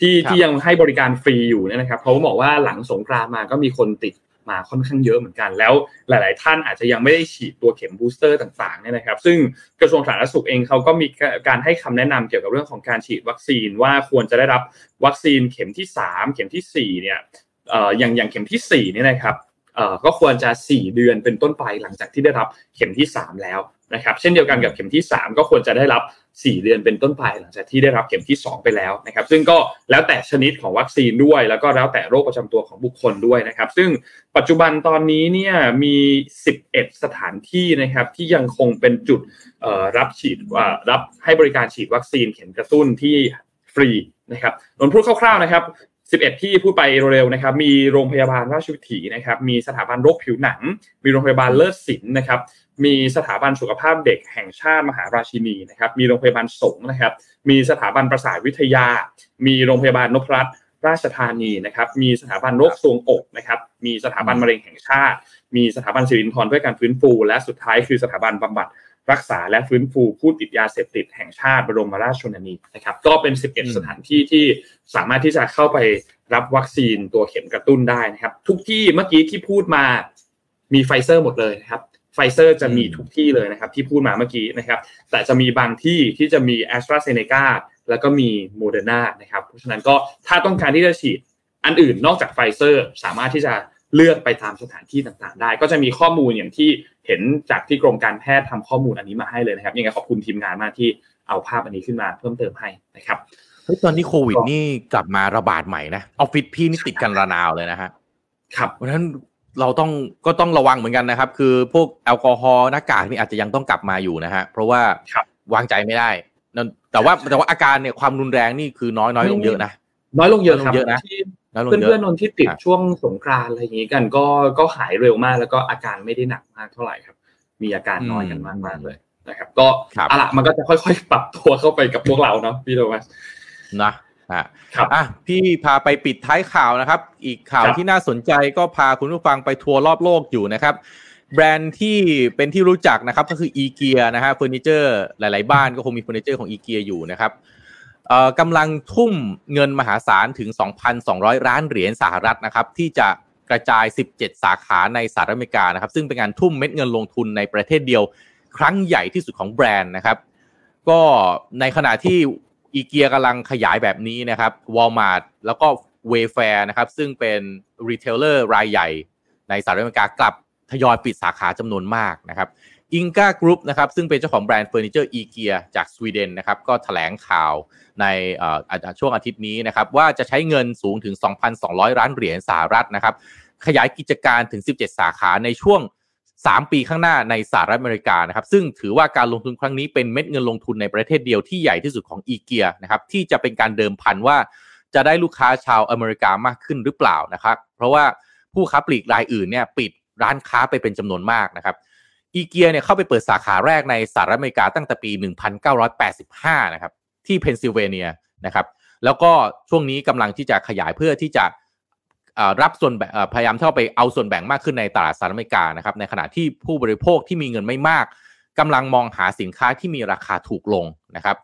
ที่ที่ยังให้บริการฟรีอยู่เนี่ยนะครับเขาบอกว่าหลังสงกรานต์มาก็มีคนติด มาค่อนข้างเยอะเหมือนกัน แล้วหลาย ๆ ท่านอาจจะยังไม่ได้ฉีดตัวเข็มบูสเตอร์ต่างๆเนี่ยนะครับ ซึ่งกระทรวงสาธารณสุขเองเขาก็มีการให้คำแนะนำเกี่ยวกับเรื่องของการฉีดวัคซีนว่าควรจะได้รับวัคซีนเข็มที่ 3 เข็มที่4เนี่ยอย่างอย่างเข็มที่4เนี่ยนะครับก็ควรจะ 4 เดือนเป็นต้นไปหลังจากที่ได้รับเข็มที่ 3 แล้ว นะครับเช่นเดียวกันกับเข็มที่ 3 ก็ควรจะได้รับ 4 เดือนเป็นต้นไปหลังจากที่ได้รับเข็มที่ 2 ไปแล้วนะครับ ซึ่งก็แล้วแต่ชนิดของวัคซีนด้วย แล้วก็แล้วแต่โรคประจำตัวของบุคคลด้วยนะครับ ซึ่งปัจจุบันตอนนี้เนี่ยมี 11 สถานที่นะครับที่ยังคงเป็นจุดรับฉีดรับให้บริการฉีดวัคซีนเข็มกระตุ้นที่ฟรีนะครับนนพูดคร่าวๆนะครับ11 ที่พูดไปเร็วๆนะครับ มีโรงพยาบาลราชวิถีนะครับ มีสถาบันโรคผิวหนัง มีโรงพยาบาลเลิศศิลป์นะครับ มีสถาบันสุขภาพเด็กแห่งชาติมหาราชินีนะครับมีโรงพยาบาลสงฆ์นะครับ มีสถาบันประสาทวิทยา มีโรงพยาบาลนพรัตน์ราชธานีนะครับมีสถาบันโรคทรวงอกนะครับมีสถาบันมะเร็งแห่งชาติ มีสถาบันสิรินทรเพื่อการฟื้นฟู และสุดท้ายคือสถาบันบำบัดรักษาและฟื้นฟูผู้ติดยาเสพติดแห่งชาติบรมราชชนนีนะครับก็เป็น 11 สถานที่ที่สามารถที่จะเข้าไปรับวัคซีนตัวเข็มกระตุ้นได้นะครับ ทุกที่เมื่อกี้ที่พูดมามีไฟเซอร์หมดเลยนะครับ ไฟเซอร์จะมีทุกที่เลยนะครับที่พูดมาเมื่อกี้นะครับแต่จะมีบางที่ที่จะมีแอสตราเซเนกาแล้วก็มีโมเดอร์นานะครับเพราะฉะนั้นก็ถ้าต้องการที่จะฉีดอันอื่นนอกจากไฟเซอร์สามารถที่จะเลือกไปตามสถานที่ต่างๆ ได้ ก็จะมีข้อมูลอย่างที่เห็นจากที่กรมการแพทย์ทำข้อมูลอันนี้มาให้เลยนะครับยังไงขอบคุณทีมงานมากที่เอาภาพอันนี้ขึ้นมาเพิ่มเติมให้นะครับเฮ้ยตอนนี้โควิดนี่กลับมาระบาดใหม่นะออฟฟิศพี่นี่ติดกันระนาวเลยนะฮะครับเพราะฉะนั้น เราต้องก็ต้องระวังเหมือนกันนะครับ คือพวกแอลกอฮอล์หน้ากากนี่อาจจะยังต้องกลับมาอยู่นะฮะ เพราะว่าครับวางใจไม่ได้นั่นแต่ว่าแต่ว่าอาการเนี่ยความรุนแรงนี่คือน้อยน้อยลงเยอะนะน้อยลงเยอะครับน้อยลงเยอะนะที่น้อยลงเพื่อนเยเพื่ออะนนนที่ติดครับช่วงสงกรานต์อะไรอย่างนี้กัน ก็ก็หายเร็วมาก แล้วก็อาการไม่ได้หนักมากเท่าไหร่ครับ มีอาการน้อยกันมากมากๆเลยนะครับ ก็ครับอะละมันก็จะค่อยๆ ปรับตัวเข้าไปกับพวกเราเนาะพี่โทมัสนะ ฮะครับอะพี่พาไปปิดท้ายข่าวนะครับ อีกข่าวครับที่น่าสนใจก็พาคุณผู้ฟังไปทัวร์รอบโลกอยู่นะครับ แบรนด์ที่เป็นที่รู้จักนะครับก็คืออีเกียนะฮะเฟอร์นิเจอร์หลาย ๆ บ้านก็คงมีเฟอร์นิเจอร์ของอีเกียอยู่นะครับเอ่อกำลังทุ่มเงินมหาศาลถึง 2,200 ล้านเหรียญสหรัฐนะครับ ที่จะกระจาย 17 สาขาในสหรัฐอเมริกานะครับ ซึ่งเป็นการทุ่มเม็ดเงินลงทุนในประเทศเดียว ครั้งใหญ่ที่สุดของแบรนด์นะครับ ก็ในขณะที่ อีเกียกำลังขยายแบบนี้นะครับวอลมาร์ทแล้วก็เวแฟร์นะครับซึ่งเป็น retailer รายใหญ่ ในสหรัฐอเมริกากลับทยอยปิดสาขาจำนวนมากนะครับอิงกากรุ๊ปนะครับซึ่งเป็นเจ้าของแบรนด์เฟอร์นิเจอร์อีเกียจากสวีเดนนะครับก็แถลงข่าวในช่วงอาทิตย์นี้นะครับว่าจะใช้เงินสูงถึง 2,200 ล้านเหรียญสหรัฐนะครับขยายกิจการถึง 17 สาขาในช่วง 3 ปีข้างหน้าในสหรัฐอเมริกานะครับซึ่งถือว่าการลงทุนครั้งนี้เป็นเม็ดเงินลงทุนในประเทศเดียวที่ใหญ่ที่สุดของอีเกียนะครับที่จะเป็นการเดิมพันว่าจะได้ลูกค้าชาวอเมริกามากขึ้นหรือเปล่านะครับเพราะว่าผู้ค้าปลีกรายอื่นเนี่ยปิดร้านค้าไปเป็นจำนวนมากนะครับอีเกียเนี่ยเข้าไปเปิดสาขาแรกในสหรัฐอเมริกาตั้งแต่ปี 1985 นะครับที่เพนซิลเวเนียนะครับแล้วก็ช่วงนี้กำลังที่จะขยายเพื่อที่จะ รับส่วนแบ่งพยายามเข้าไปเอาส่วนแบ่งมากขึ้นในตลาดสหรัฐอเมริกานะครับในขณะที่ผู้บริโภคที่มีเงินไม่มากกำลังมองหาสินค้าที่มีราคาถูกลงนะครับ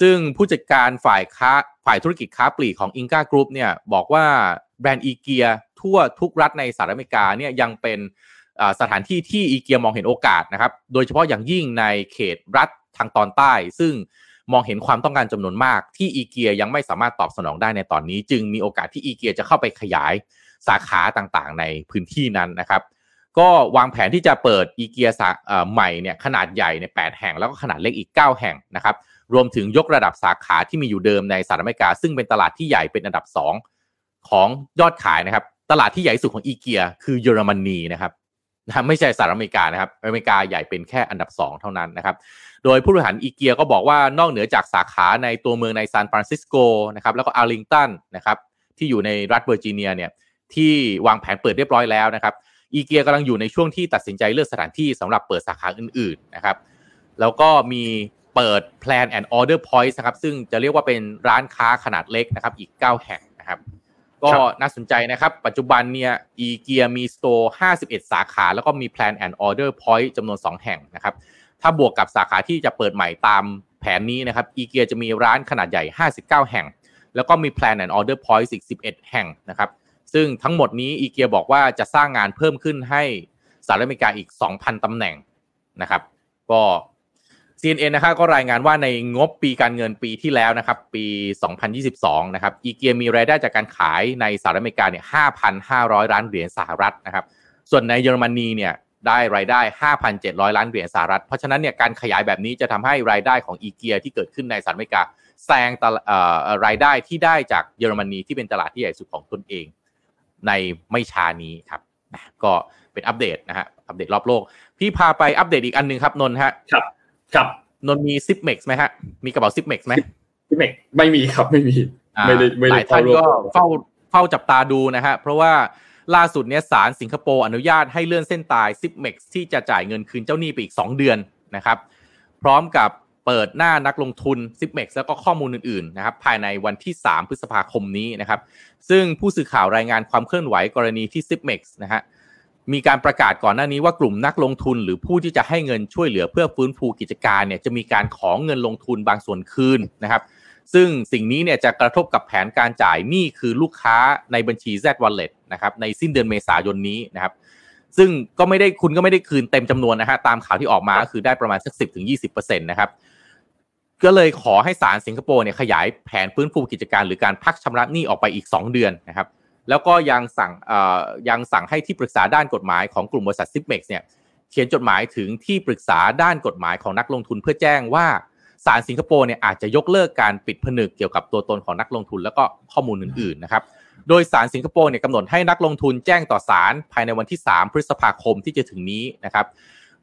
ซึ่งผู้จัดการฝ่ายค้าฝ่ายธุรกิจค้าปลีกของอิงกากรุ๊ปเนี่ยบอกว่าแบรนด์อีเกียทั่วทุกรัฐในสหรัฐอเมริกาเนี่ยยังเป็นสถานที่ที่อีเกียมองเห็นโอกาสนะครับ โดยเฉพาะอย่างยิ่งในเขตรัฐทางตอนใต้ ซึ่ง มองเห็นความต้องการจำนวนมากที่อีเกียยังไม่สามารถตอบสนองได้ในตอนนี้ จึงมีโอกาสที่อีเกียจะเข้าไปขยายสาขาต่างๆ ในพื้นที่นั้นนะครับ ก็วางแผนที่จะเปิดอีเกียสาใหม่เนี่ยขนาดใหญ่ใน 8 แห่งแล้วก็ขนาดเล็กอีก 9 แห่งนะครับ รวมถึงยกระดับสาขาที่มีอยู่เดิมในสหรัฐอเมริกา ซึ่งเป็นตลาดที่ใหญ่เป็นอันดับ 2 ของยอดขายนะครับ ตลาดที่ใหญ่ที่สุดของอีเกียคือเยอรมนีนะครับ นะไม่ใช่สหรัฐอเมริกานะครับอเมริกาใหญ่เป็นแค่อันดับ 2 เท่านั้นนะครับโดยผู้บริหารอีเกียก็บอกว่านอกเหนือจากสาขาในตัวเมืองในซานฟรานซิสโกนะครับแล้วก็อาร์ลิงตันนะครับที่อยู่ในรัฐเวอร์จิเนียเนี่ยที่วางแผนเปิดเรียบร้อยแล้วนะครับอีเกียกำลังอยู่ในช่วงที่ตัดสินใจเลือกสถานที่สำหรับเปิดสาขาอื่น ๆนะครับ แล้วก็มีเปิด Plan and Order Point นะครับซึ่งจะเรียกว่าเป็นร้านค้าขนาดเล็กนะครับอีก 9 แห่งนะครับ ก็น่าสนใจนะครับ ปัจจุบันเนี่ยอีเกียมีสโตร์51 สาขา แล้วก็มี Plan and Order Point จำนวน 2 แห่งนะครับ ถ้าบวกกับสาขาที่จะเปิดใหม่ตามแผนนี้นะครับอีเกียจะมีร้านขนาดใหญ่ 59 แห่ง แล้วก็มี Plan and Order Point อีก11 แห่งนะครับ ซึ่งทั้งหมดนี้อีเกียบอกว่าจะสร้างงานเพิ่มขึ้นให้สหรัฐอเมริกาอีก 2,000ตำแหน่งนะครับ ก็ CNN นะครับก็รายงานว่าในงบปีการเงินปีที่แล้วนะครับ ปี 2022 นะครับอีเกียมีรายได้จากการขายในสหรัฐอเมริกาเนี่ย 5,500 ล้านเหรียญสหรัฐนะครับ ส่วนในเยอรมนีเนี่ยได้รายได้ 5,700 ล้านเหรียญสหรัฐ เพราะฉะนั้นเนี่ยการขยายแบบนี้จะทำให้รายได้ของอีเกียที่เกิดขึ้นในสหรัฐอเมริกาแซงตลาดรายได้ที่ได้จากเยอรมนีที่เป็นตลาดที่ใหญ่สุดของตนเอง ในไม่ช้านี้ครับก็เป็นอัปเดตนะฮะอัปเดตรอบโลก พี่พาไปอัปเดตอีกอันหนึ่งครับนนท์ฮะ ครับครับนนท์มีซิปเม็กซ์ไหมฮะ มีกระเป๋าซิปเม็กซ์ไหมพี่เมกไม่มีครับไม่มีอ่าไม่ได้ไม่หได้ลายท่านก็เข้าร่วมเฝ้าฝ้าจับตาดูนะฮะ เพราะว่าล่าสุดเนี้ยศาลสิงคโปร์อนุญาตให้เลื่อนเส้นตายซิปเม็กซ์ที่จะจ่ายเงินคืนเจ้าหนี้ไปอีก 2 เดือนนะครับ พร้อมกับเปิดหน้านักลงทุนซิปเม็กซ์แล้วก็ข้อมูลอื่นๆนะครับภายในวันที่ 3 พฤษภาคมนี้นะครับ ซึ่งผู้สื่อข่าวรายงานความเคลื่อนไหวกรณีที่ซิปเม็กซ์นะฮะ มีการประกาศก่อนหน้านี้ว่ากลุ่มนักลงทุนหรือผู้ที่จะให้เงินช่วยเหลือเพื่อฟื้นฟูกิจการเนี่ยจะมีการขอเงินลงทุนบางส่วนคืนนะครับ ซึ่งสิ่งนี้เนี่ยจะกระทบกับแผนการจ่ายหนี้คือลูกค้าในบัญชี Z Wallet นะครับในสิ้นเดือนเมษายนนี้นะครับ ซึ่งก็ไม่ได้คุณก็ไม่ได้คืนเต็มจำนวนนะฮะตามข่าวที่ออกมาก็คือได้ประมาณสักสิบถึงยี่สิบเปอร์เซ็นต์นะครับก็เลยขอให้ศาลสิงคโปร์เนี่ยขยายแผนฟื้นฟูกิจการหรือการพักชำระหนี้ออกไปอีก 2 เดือนนะครับ แล้วก็ยังสั่งยังสั่งให้ที่ปรึกษาด้านกฎหมายของกลุ่มบริษัทซิปเม็กซ์เนี่ยเขียนจดหมายถึงที่ปรึกษาด้านกฎหมายของนักลงทุนเพื่อแจ้งว่าศาลสิงคโปร์เนี่ยอาจจะยกเลิกการปิดผนึกเกี่ยวกับตัวตนของนักลงทุนแล้วก็ข้อมูลอื่นๆนะครับ โดยศาลสิงคโปร์เนี่ยกำหนดให้นักลงทุนแจ้งต่อศาลภายในวันที่ 3 พฤษภาคมที่จะถึงนี้นะครับ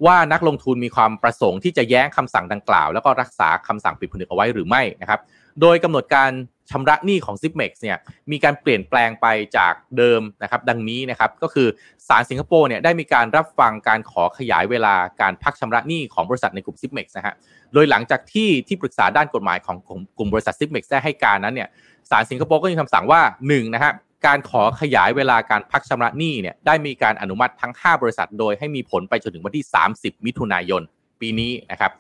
ว่านักลงทุนมีความประสงค์ที่จะแย้งคำสั่งดังกล่าว แล้วก็รักษาคำสั่งปิดผนึกเอาไว้หรือไม่นะครับ โดยกำหนดการ ชำระหนี้ของ z i p m e x เนี่ยมีการเปลี่ยนแปลงไปจากเดิมนะครับดังนี้นะครับก็คือศาลสิงคโปร์เนี่ยได้มีการรับฟังการขอขยายเวลาการพักชำระหนี้ของบริษัทในกลุ่ม z i p m e x นะฮะโดยหลังจากที่ที่ปรึกษาด้านกฎหมายของกลุ่มบริษัท z i p m e x ได้ให้การนั้นเนี่ยศาลสิงคโปร์ก็มีคำสั่งว่า1นะฮะการขอขยายเวลาการพักชำระหนี้เนี่ยได้มีการอนุมัติทั้ง 5 บริษัทโดยให้มีผลไปจนถึงวันที่ 30 มิถุนายนปีนี้นะครับ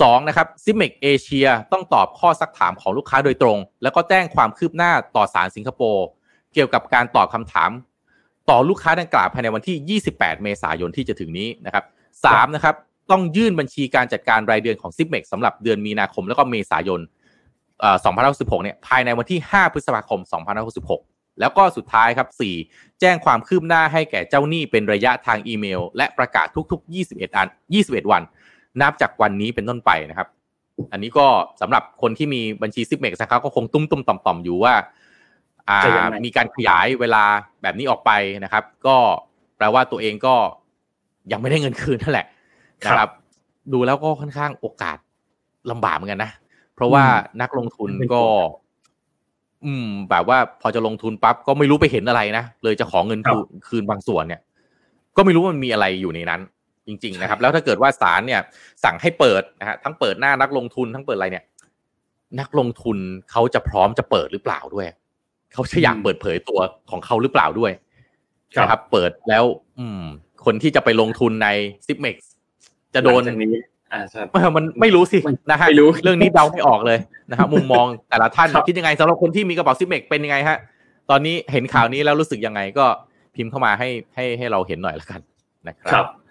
สองนะครับซิปเม็กซ์เอเชียต้องตอบข้อซักถามของลูกค้าโดยตรง แล้วก็แจ้งความคืบหน้าต่อศาลสิงคโปร์เกี่ยวกับการตอบคำถาม ต่อลูกค้าดังกล่าวภายในวันที่ 28 เมษายนที่จะถึงนี้นะครับสามนะครับต้องยื่นบัญชีการจัดการรายเดือนของซิปเม็กซ์สำหรับเดือนมีนาคมแล้วก็เมษายน2566เนี่ยภายในวันที่ 5 พฤษภาคม2566แล้วก็สุดท้ายครับ 4 แจ้งความคืบหน้าให้แก่เจ้าหนี้เป็นระยะทางอีเมล และประกาศทุก ๆ 21 อัน 21 วัน นับจากวันนี้เป็นต้นไปนะครับ อันนี้ก็สำหรับคนที่มีบัญชีซิปเมกนะครับก็คงตุ้มตุ้มต่อมต่อมอยู่ว่า อ่าจะยังไงมีการขยายเวลาแบบนี้ออกไปนะครับ ก็แปลว่าตัวเองก็ยังไม่ได้เงินคืนนั่นแหละนะครับ ดูแล้วก็ค่อนข้างโอกาสลำบากเหมือนกันนะ เพราะว่านักลงทุนก็ อืม แบบว่าพอจะลงทุนปั๊บก็ไม่รู้ไปเห็นอะไรนะเลยจะขอเงินคืนคืนบางส่วนเนี่ย ก็ไม่รู้ว่ามันมีอะไรอยู่ในนั้น จริง ๆ นะครับ แล้วถ้าเกิดว่าศาลเนี่ย สั่งให้เปิดนะฮะทั้งเปิดหน้านักลงทุนทั้งเปิดอะไรเนี่ย นักลงทุนเขาจะพร้อมจะเปิดหรือเปล่าด้วยเขาจะอยากเปิดเผยตัวของเขาหรือเปล่าด้วยครับนะครับ เปิดแล้ว อืม คนที่จะไปลงทุนในซิปเม็กซ์จะโดนหลังจากนี้อ่าใช่เออมันไม่รู้สิไม่นะฮะไม่รู้เรื่องนี้เดาไม่ออกเลยนะฮะมุมมองแต่ละท่านครับคิดยังไงสำหรับคนที่มีกระเป๋าซิปเม็กซ์เป็นยังไงฮะตอนนี้เห็นข่าวนี้แล้วรู้สึกยังไงก็พิมพ์เข้ามาให้ให้ให้เราเห็นหน่อยละกันนะคครัรับบ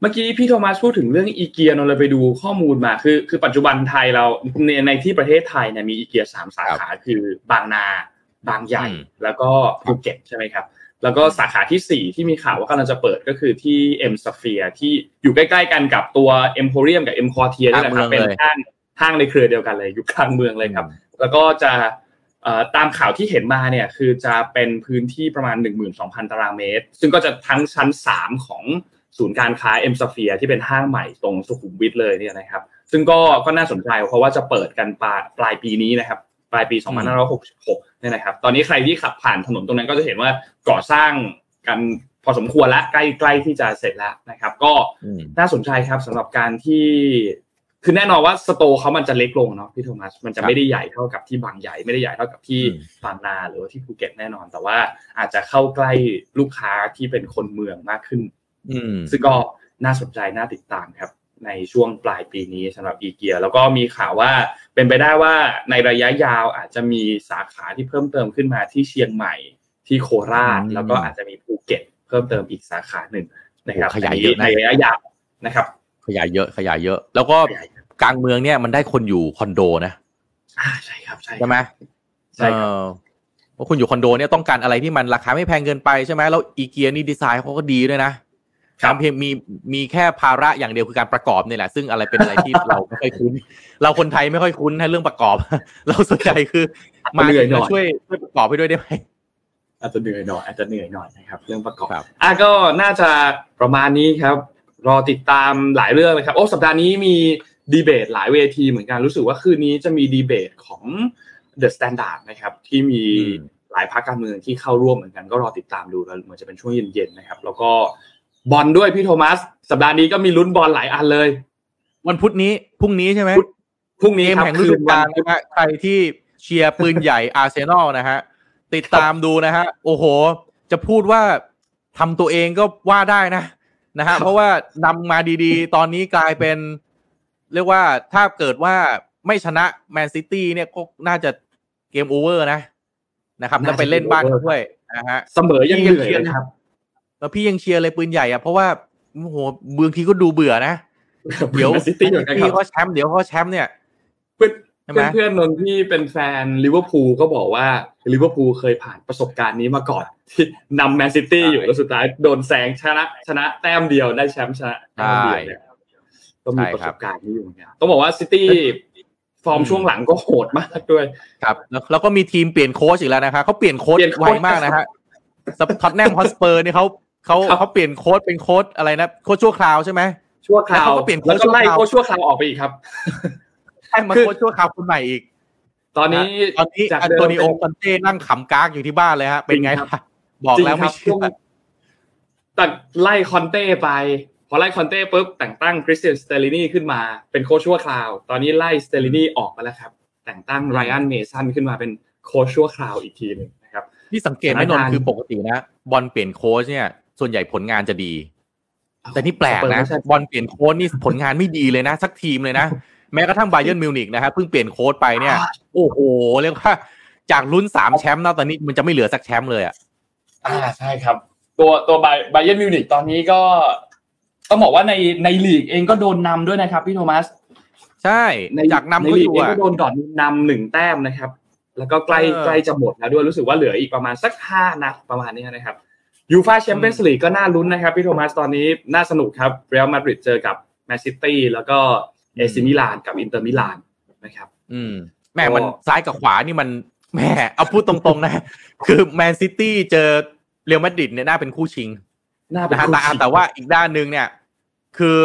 เมื่อกี้พี่โทมัสพูดถึงเรื่องอีเกียเราเลยไปดูข้อมูลมาคือ คือปัจจุบันไทยเราในในที่ประเทศไทยเนี่ยมีอีเกียสามสาขาคือบางนา บางใหญ่อืมแล้วก็ภูเก็ตใช่ไหมครับ แล้วก็สาขาที่สี่ที่มีข่าวว่ากำลังจะเปิดก็คือที่เอ็มสเฟียที่อยู่ใกล้ๆกันกับตัวเอ็มโพเรียมกับเอ็มคอเทียนี่แหละครับเป็นห้างห้างในเครือเดียวกันเลยอยู่กลางเมืองเลยครับ แล้วก็จะเอ่อตามข่าวที่เห็นมาเนี่ยคือจะเป็นพื้นที่ประมาณ 12,000 ตารางเมตร ซึ่งก็จะทั้งชั้น 3 ของ ศูนย์การค้าเอ็มสเฟียที่เป็นห้างใหม่ตรงสุขุมวิทเลยเนี่ยนะครับ ซึ่งก็ก็น่าสนใจเพราะว่าจะเปิดกันปลายปลายปีนี้นะครับปลายปี 2566เนี่ยนะครับ ตอนนี้ใครที่ขับผ่านถนนตรงนั้นก็จะเห็นว่าก่อสร้างกันพอสมควรแล้วใกล้ใกล้ที่จะเสร็จแล้วนะครับ ก็อืมน่าสนใจครับสำหรับการที่คือแน่นอนว่า store เขามันจะเล็กลงเนาะพี่โทมัสมันจะครับไม่ได้ใหญ่เท่ากับที่บางใหญ่ไม่ได้ใหญ่เท่ากับที่อืมบางนาหรือว่าที่ภูเก็ตแน่นอน แต่ว่าอาจจะเข้าใกล้ลูกค้าที่เป็นคนเมืองมากขึ้นอืม ซึ่งก็น่าสนใจน่าติดตามครับ ในช่วงปลายปีนี้สำหรับอีเกียแล้วก็มีข่าวว่าเป็นไปได้ว่าในระยะยาวอาจจะมีสาขาที่เพิ่มเติมขึ้นมาที่เชียงใหม่ที่โคราชอืมแล้วก็อาจจะมีภูเก็ต เพิ่มเติมอีกสาขาหนึ่งนะครับโอ้ขยายเยอะนะในระยะยาวนะครับ ขยายเยอะขยายเยอะ แล้วก็กลางเมืองเนี่ยมันได้คนอยู่คอนโดนะอ่าใช่ครับใช่ครับใช่ไหมใช่ครับเออเพราะคุณอยู่คอนโดเนี่ยต้องการอะไรที่มันราคาไม่แพงเกินไปใช่ไหมแล้วอีเกียนี่ดีไซน์เขาก็ดีด้วยนะ ครับเพียงมีมีแค่ภาระอย่างเดียวคือการประกอบเนี่ยแหละ ซึ่งอะไรเป็นอะไรที่เราไม่ค่อยคุ้น เราคนไทยไม่ค่อยคุ้นให้เรื่องประกอบ เราส่วนใหญ่คือ มาเหนื่อยหน่อยช่วยช่วยประกอบให้ด้วยได้ไหมอาจจะเหนื่อยหน่อยอาจจะเหนื่อยหน่อยนะครับเรื่องประกอบครับอะก็น่าจะประมาณนี้ครับ รอติดตามหลายเรื่องเลยครับโอ้สัปดาห์นี้มีดีเบตหลายเวทีเหมือนกันรู้สึกว่าคืนนี้จะมีดีเบตของ The Standard นะครับ ที่มีอืมหลายพรรคการเมืองที่เข้าร่วมเหมือนกันก็รอติดตามดูแล้วเหมือนจะเป็นช่วงเย็นๆนะครับ แล้วก็ บอลด้วยพี่โทมัส สัปดาห์นี้ก็มีลุ้นบอลหลายอันเลย วันพุธนี้พรุ่งนี้ใช่ไหมพรุ่งนี้เกมครับแห่งฤดูกาลนะฮะใครที่เชียร์ปืนใหญ่อาร์เซนอลนะฮะติดตามดูนะฮะโอ้โห จะพูดว่าทำตัวเองก็ว่าได้นะนะฮะเพราะว่านำมาดีๆ ตอนนี้กลายเป็น เรียกว่าถ้าเกิดว่าไม่ชนะแมนซิตี้เนี่ยก็น่าจะ game over นะนะครับแล้วไปเล่นบ้านเขาด้วยนะฮะเสมอยังเหนื่อยเลยครับ แล้วพี่ยังเชียร์เลยปืนใหญ่อะเพราะว่าโอ้โหบางทีก็ดูเบื่อนะเดี๋ยวแมนซิตี้เหมือนกันคพี่รับเขาแชมป์เดี๋ยวเขาแชมป์เนี่ย เพื่อนใช่ไหมเพื่อนๆนนท์ที่เป็นแฟนลิเวอร์พูลก็บอกว่าลิเวอร์พูลเคยผ่านประสบการณ์นี้มาก่อน ที่นำแมนซิตี้อยู่แล้วสุดท้ายโดนแซงชนะ ชนะแต้มเดียวได้แชมป์ชนะแต้มเดียวเนี่ยก็มีประสบการณ์นี้อยู่เหมือนกันต้องบอกว่าซิตี้ฟอร์มช่วงหลังก็โหดมากด้วย ครับ แล้วแล้วก็มีทีมเปลี่ยนโค้ชอีกแล้วนะครับเขาเปลี่ยนโค้ชเปลี่ยนโค้ไวชมากนะฮะสท็อตแนมฮอตสเปอร์นี่เขา เขาครับเขาเปลี่ยนโค้ชเป็นโค้ชอะไรนะโค้ชชั่วคราวใช่ไหมชั่วคราวแล้วเขาก็เปลี่ยนโค้ชแล้วก็ไล่ชั่วคราวโค้ชชั่วคราวออกไปอีกครับให้มาคือโค้ชชั่วคราวคนใหม่อีก ตอนนี้ตอนนี้จากเดิมเป็นอันโตนิโอคอนเต้นั่งขำกร๊ากอยู่ที่บ้านเลยฮะเป็นไงจริงครับเป็นไงล่ะบอกแล้วไม่จริไม่งครับเชื่ช่อวงแต่ไล่คอนเต้ไปพอไล่คอนเต้ปุ๊บแต่งตั้งคริสเตียนสเตลินีขึ้นมาเป็นโค้ชชั่วคราว ตอนนี้ไล่สเตลินีออกไปแล้วครับ แต่งตั้งไรอันเมสันขึ้นมาเป็นโค้ชชั่วคราวอีกทีหนึ่งนะครับที่สังเกตไหมนนท์คือปกตินะ บอลเปลี่ยนโค้ชเนี่ย ส่วนใหญ่ผลงานจะดี แต่นี่แปลกนะไม่ใช่บอลเปลี่ยนโค้ชนี่ผลงานไม่ดีเลยนะ สักทีมเลยนะ แม้กระทั่งไบเ e ร์นมิวนิกนะครับเพิ่งเปลี่ยนโค้ชไปเนี่ย โอ้โหเรียกว่าจากลุ้นสามแชมป์นะตอนนี้มันจะไม่เหลือสักแชมป์เลยอะอ่าใช่ครับ ตัวตัวไบไบเอิร์นมิวนิกตอนนี้ก็ต้องบอกว่าในในลีกเองก็โดนนำด้วยนะครับพี่โทมัสใช่ในจากนำในก็ลีอกยู่เองอะก็โดนดอดนำหนึ่งแต้มนะครับ แล้วก็ใกล้เออใกล้จะหมดแล้วด้วยรู้สึกว่าเหลืออีกประมาณสักห้านัดประมาณนี้นะครับ ยูฟาแชมเปี้ยนส์ลีกก็น่าลุ้นนะครับพี่โทมัสตอนนี้น่าสนุกครับเรอัลมาดริดเจอกับแมนซิตี้แล้วก็เอซีมิลานกับอินเตอร์มิลานนะครับ อืมแม่ก็มันซ้ายกับขวานี่มันแม่เอาพูดตรงๆนะ คือแมนซิตี้เจอเรอัลมาดริดเนี่ยน่าเป็นคู่ชิงน่าเป็นนะฮะคู่ชิงแต่แต่ว่าอีกด้านหนึ่งเนี่ย คือ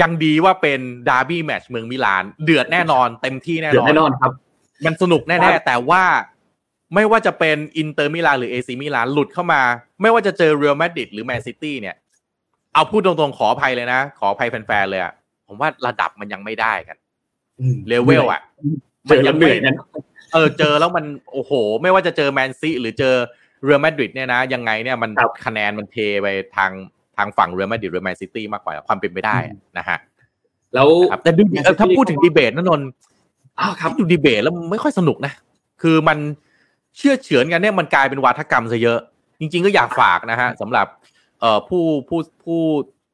ยังดีว่าเป็นดาร์บี้แมตช์เมืองมิลาน เดือดแน่นอนเต็มที่แน่นอนเดือดแน่นอนครับ มันสนุกครับแน่ๆแต่ว่า ไม่ว่าจะเป็นอินเตอร์มิลานหรือเอซีมิลานหลุดเข้ามา ไม่ว่าจะเจอเรอัลมาดริดหรือแมนซิตี้เนี่ย เอาพูดตรงๆขออภัยเลยนะ ขออภัยแฟนๆเลยอะผมว่าระดับมันยังไม่ได้กันอืมเลเวลอะเจอแล้วเหนื่อยแน่นอนเออเจอแล้วมันโอ้โห ไม่ว่าจะเจอแมนซิตี้หรือเจอเรอัลมาดริดเนี่ยนะ ยังไงเนี่ยมันคะแนนมันเทไปทางทางฝั่งเรอัลมาดริดหรือแมนซิตี้มากกว่าความเป็นไปได้นะฮะแล้วครับแต่ดูเออถ้าพูดถึงดีเบตนะนนท์อ้าวครับดูดีเบตแล้วไม่ค่อยสนุกนะคือมัน เชื่อเฉือนกันเนี่ยมันกลายเป็นวาทกรรมซะเยอะ จริง ๆ ก็อยากฝากนะฮะสำหรับเอ่อผู้ผู้ผู้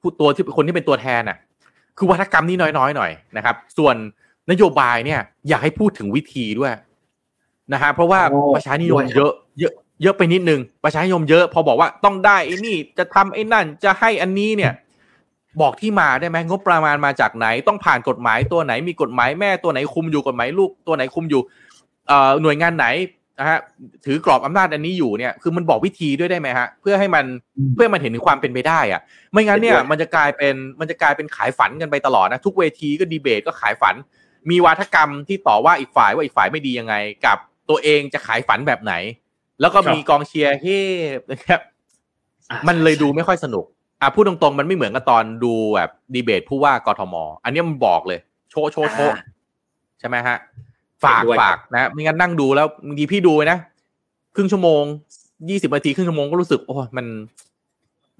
ผู้ตัวที่คนที่เป็นตัวแทนน่ะ คือวาทกรรมนี่น้อยๆหน่อยนะครับ ส่วนนโยบายเนี่ย อยากให้พูดถึงวิธีด้วยนะฮะเพราะว่าโอ้ประชานิยมด้วยครับเยอะเยอะ เยอะไปนิดนึงประชานิยมเยอะ พอบอกว่าต้องได้ไอ้นี่จะทำไอ้นั่นจะให้อันนี้เนี่ย บอกที่มาได้ไหมงบประมาณมาจากไหน ต้องผ่านกฎหมายตัวไหนมีกฎหมายแม่ตัวไหนคุมอยู่กฎหมายลูกตัวไหนคุมอยู่เอ่อหน่วยงานไหน นะฮะถือกรอบอำนาจอันนี้อยู่เนี่ยคือมันบอกวิธีด้วยได้ไหมฮะเพื่อให้มันอืมเพื่อให้มันเห็นถึงความเป็นไปได้อะไม่งั้นเนี่ยเห็นด้วยมันจะกลายเป็นมันจะกลายเป็นขายฝันกันไปตลอดนะทุกเวทีก็ดีเบตก็ขายฝัน มีวาทกรรมที่ต่อว่าอีกฝ่ายว่าอีกฝ่ายไม่ดียังไง กับตัวเองจะขายฝันแบบไหน แล้วก็มีกองเชียร์เฮ้นะครับอะมันเลยดูไม่ค่อยสนุกอะพูดตรงๆมันไม่เหมือนกับตอนดูแบบดีเบตผู้ว่ากทม อันนี้มันบอกเลย โชว์โชว์โชว์อ่าใช่ไหมฮะ ฝากเห็นด้วยฝากนะไม่งั้นนั่งดูแล้วบางทีพี่ดูไปนะครึ่งชั่วโมงยี่สิบนาทีครึ่งชั่วโมงก็รู้สึกโอ้ยมัน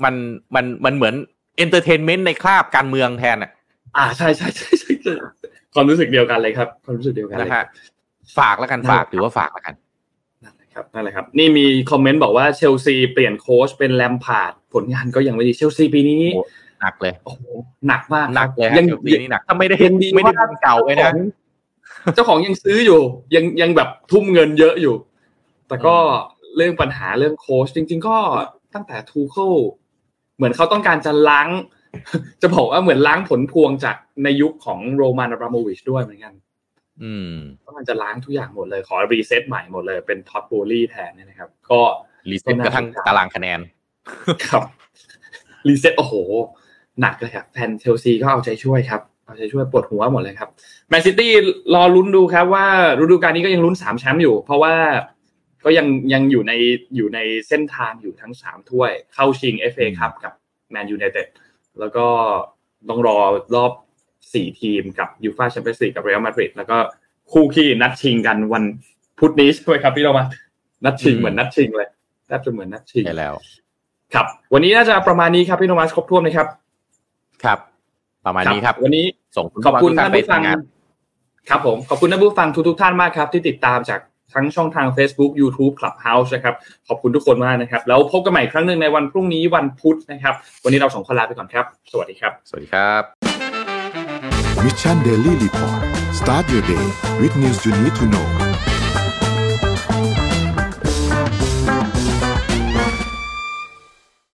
มันมันมันเหมือนentertainment ในคราบการเมืองแทนอะ อ่าใช่ใช่ใช่ใช่ใช่ความรู้สึกเดียวกันเลยครับ ความรู้สึกเดียวกันเลยนะฮะฝากแล้วกันฝากถือว่าฝากแล้วกันนั่นแหละครับนั่นแหละครับ นี่มี comment บอกว่าเชลซีเปลี่ยนโค้ชเป็นแลมพาร์ดผลงานก็ยังไม่ดีเชลซีปีนี้โอ้หนักเลยโอ้โหหนักมากหนักเลยฮะยังเดี๋ยวปีนี้หนักถ้าไม่ได้ยังดีไม่ได้ว่าเก่าไปนะ เจ้าของยังซื้ออยู่ ยังยังแบบทุ่มเงินเยอะอยู่ แต่ก็เรื่องปัญหาเรื่องโค้ชจริง ๆ ก็ตั้งแต่ทูเคิลเหมือนเขาต้องการจะล้าง จะบอกว่าเหมือนล้างผลพวงจากในยุคของโรมานอับราโมวิชด้วยเหมือนกัน อืมต้องการจะล้างทุกอย่างหมดเลย ขอ reset ใหม่หมดเลยเป็นท็อดด์โบห์ลี่แทนเนี่ยนะครับ ก็ reset กระทั่งตารางคะแนน ครับ reset โอ้โห หนักเลยครับแฟนเชลซีก็เอาใจช่วยครับ เอาใจช่วยปวดหัวหมดเลยครับแมนซิตี้รอลุ้นดูครับว่าฤดูกาลนี้ก็ยังลุ้นสามแชมป์อยู่ เพราะว่าก็ยังยังอยู่ในอยู่ในเส้นทางอยู่ทั้งสามถ้วย เข้าชิง FA ครับกับแมนยูไนเต็ดแล้วก็ต้องรอรอบสี่ทีมกับยูฟาแชมเปี้ยนส์ลีกกับเรอัลมาดริดแล้วก็คู่ขี้นัดชิงกันวันพุธนี้ใช่ไหมครับพี่โรมานัดชิงเหมือนนัดชิงเลยแทบจะเหมือนนัดชิงใช่แล้ว ครับ วันนี้น่าจะประมาณนี้ครับพี่โนมัสครบถ้วนนะครับ ครับ ประมาณนี้ครับ วันนี้ส่งขอบคุณทุกท่านไปผู้ฟังทำงานครับผมขอบคุณท่านผู้ฟังทุกๆท่านมากครับ ที่ติดตามจากทั้งช่องทาง Facebook YouTube Clubhouse นะครับขอบคุณทุกคนมากนะครับ แล้วพบกันใหม่อีกครั้งหนึ่งในวันพรุ่งนี้วันพุธนะครับ วันนี้เราสองคนลาไปก่อนครับ สวัสดีครับ สวัสดีครับ Mission Daily Report start your day with news you need to know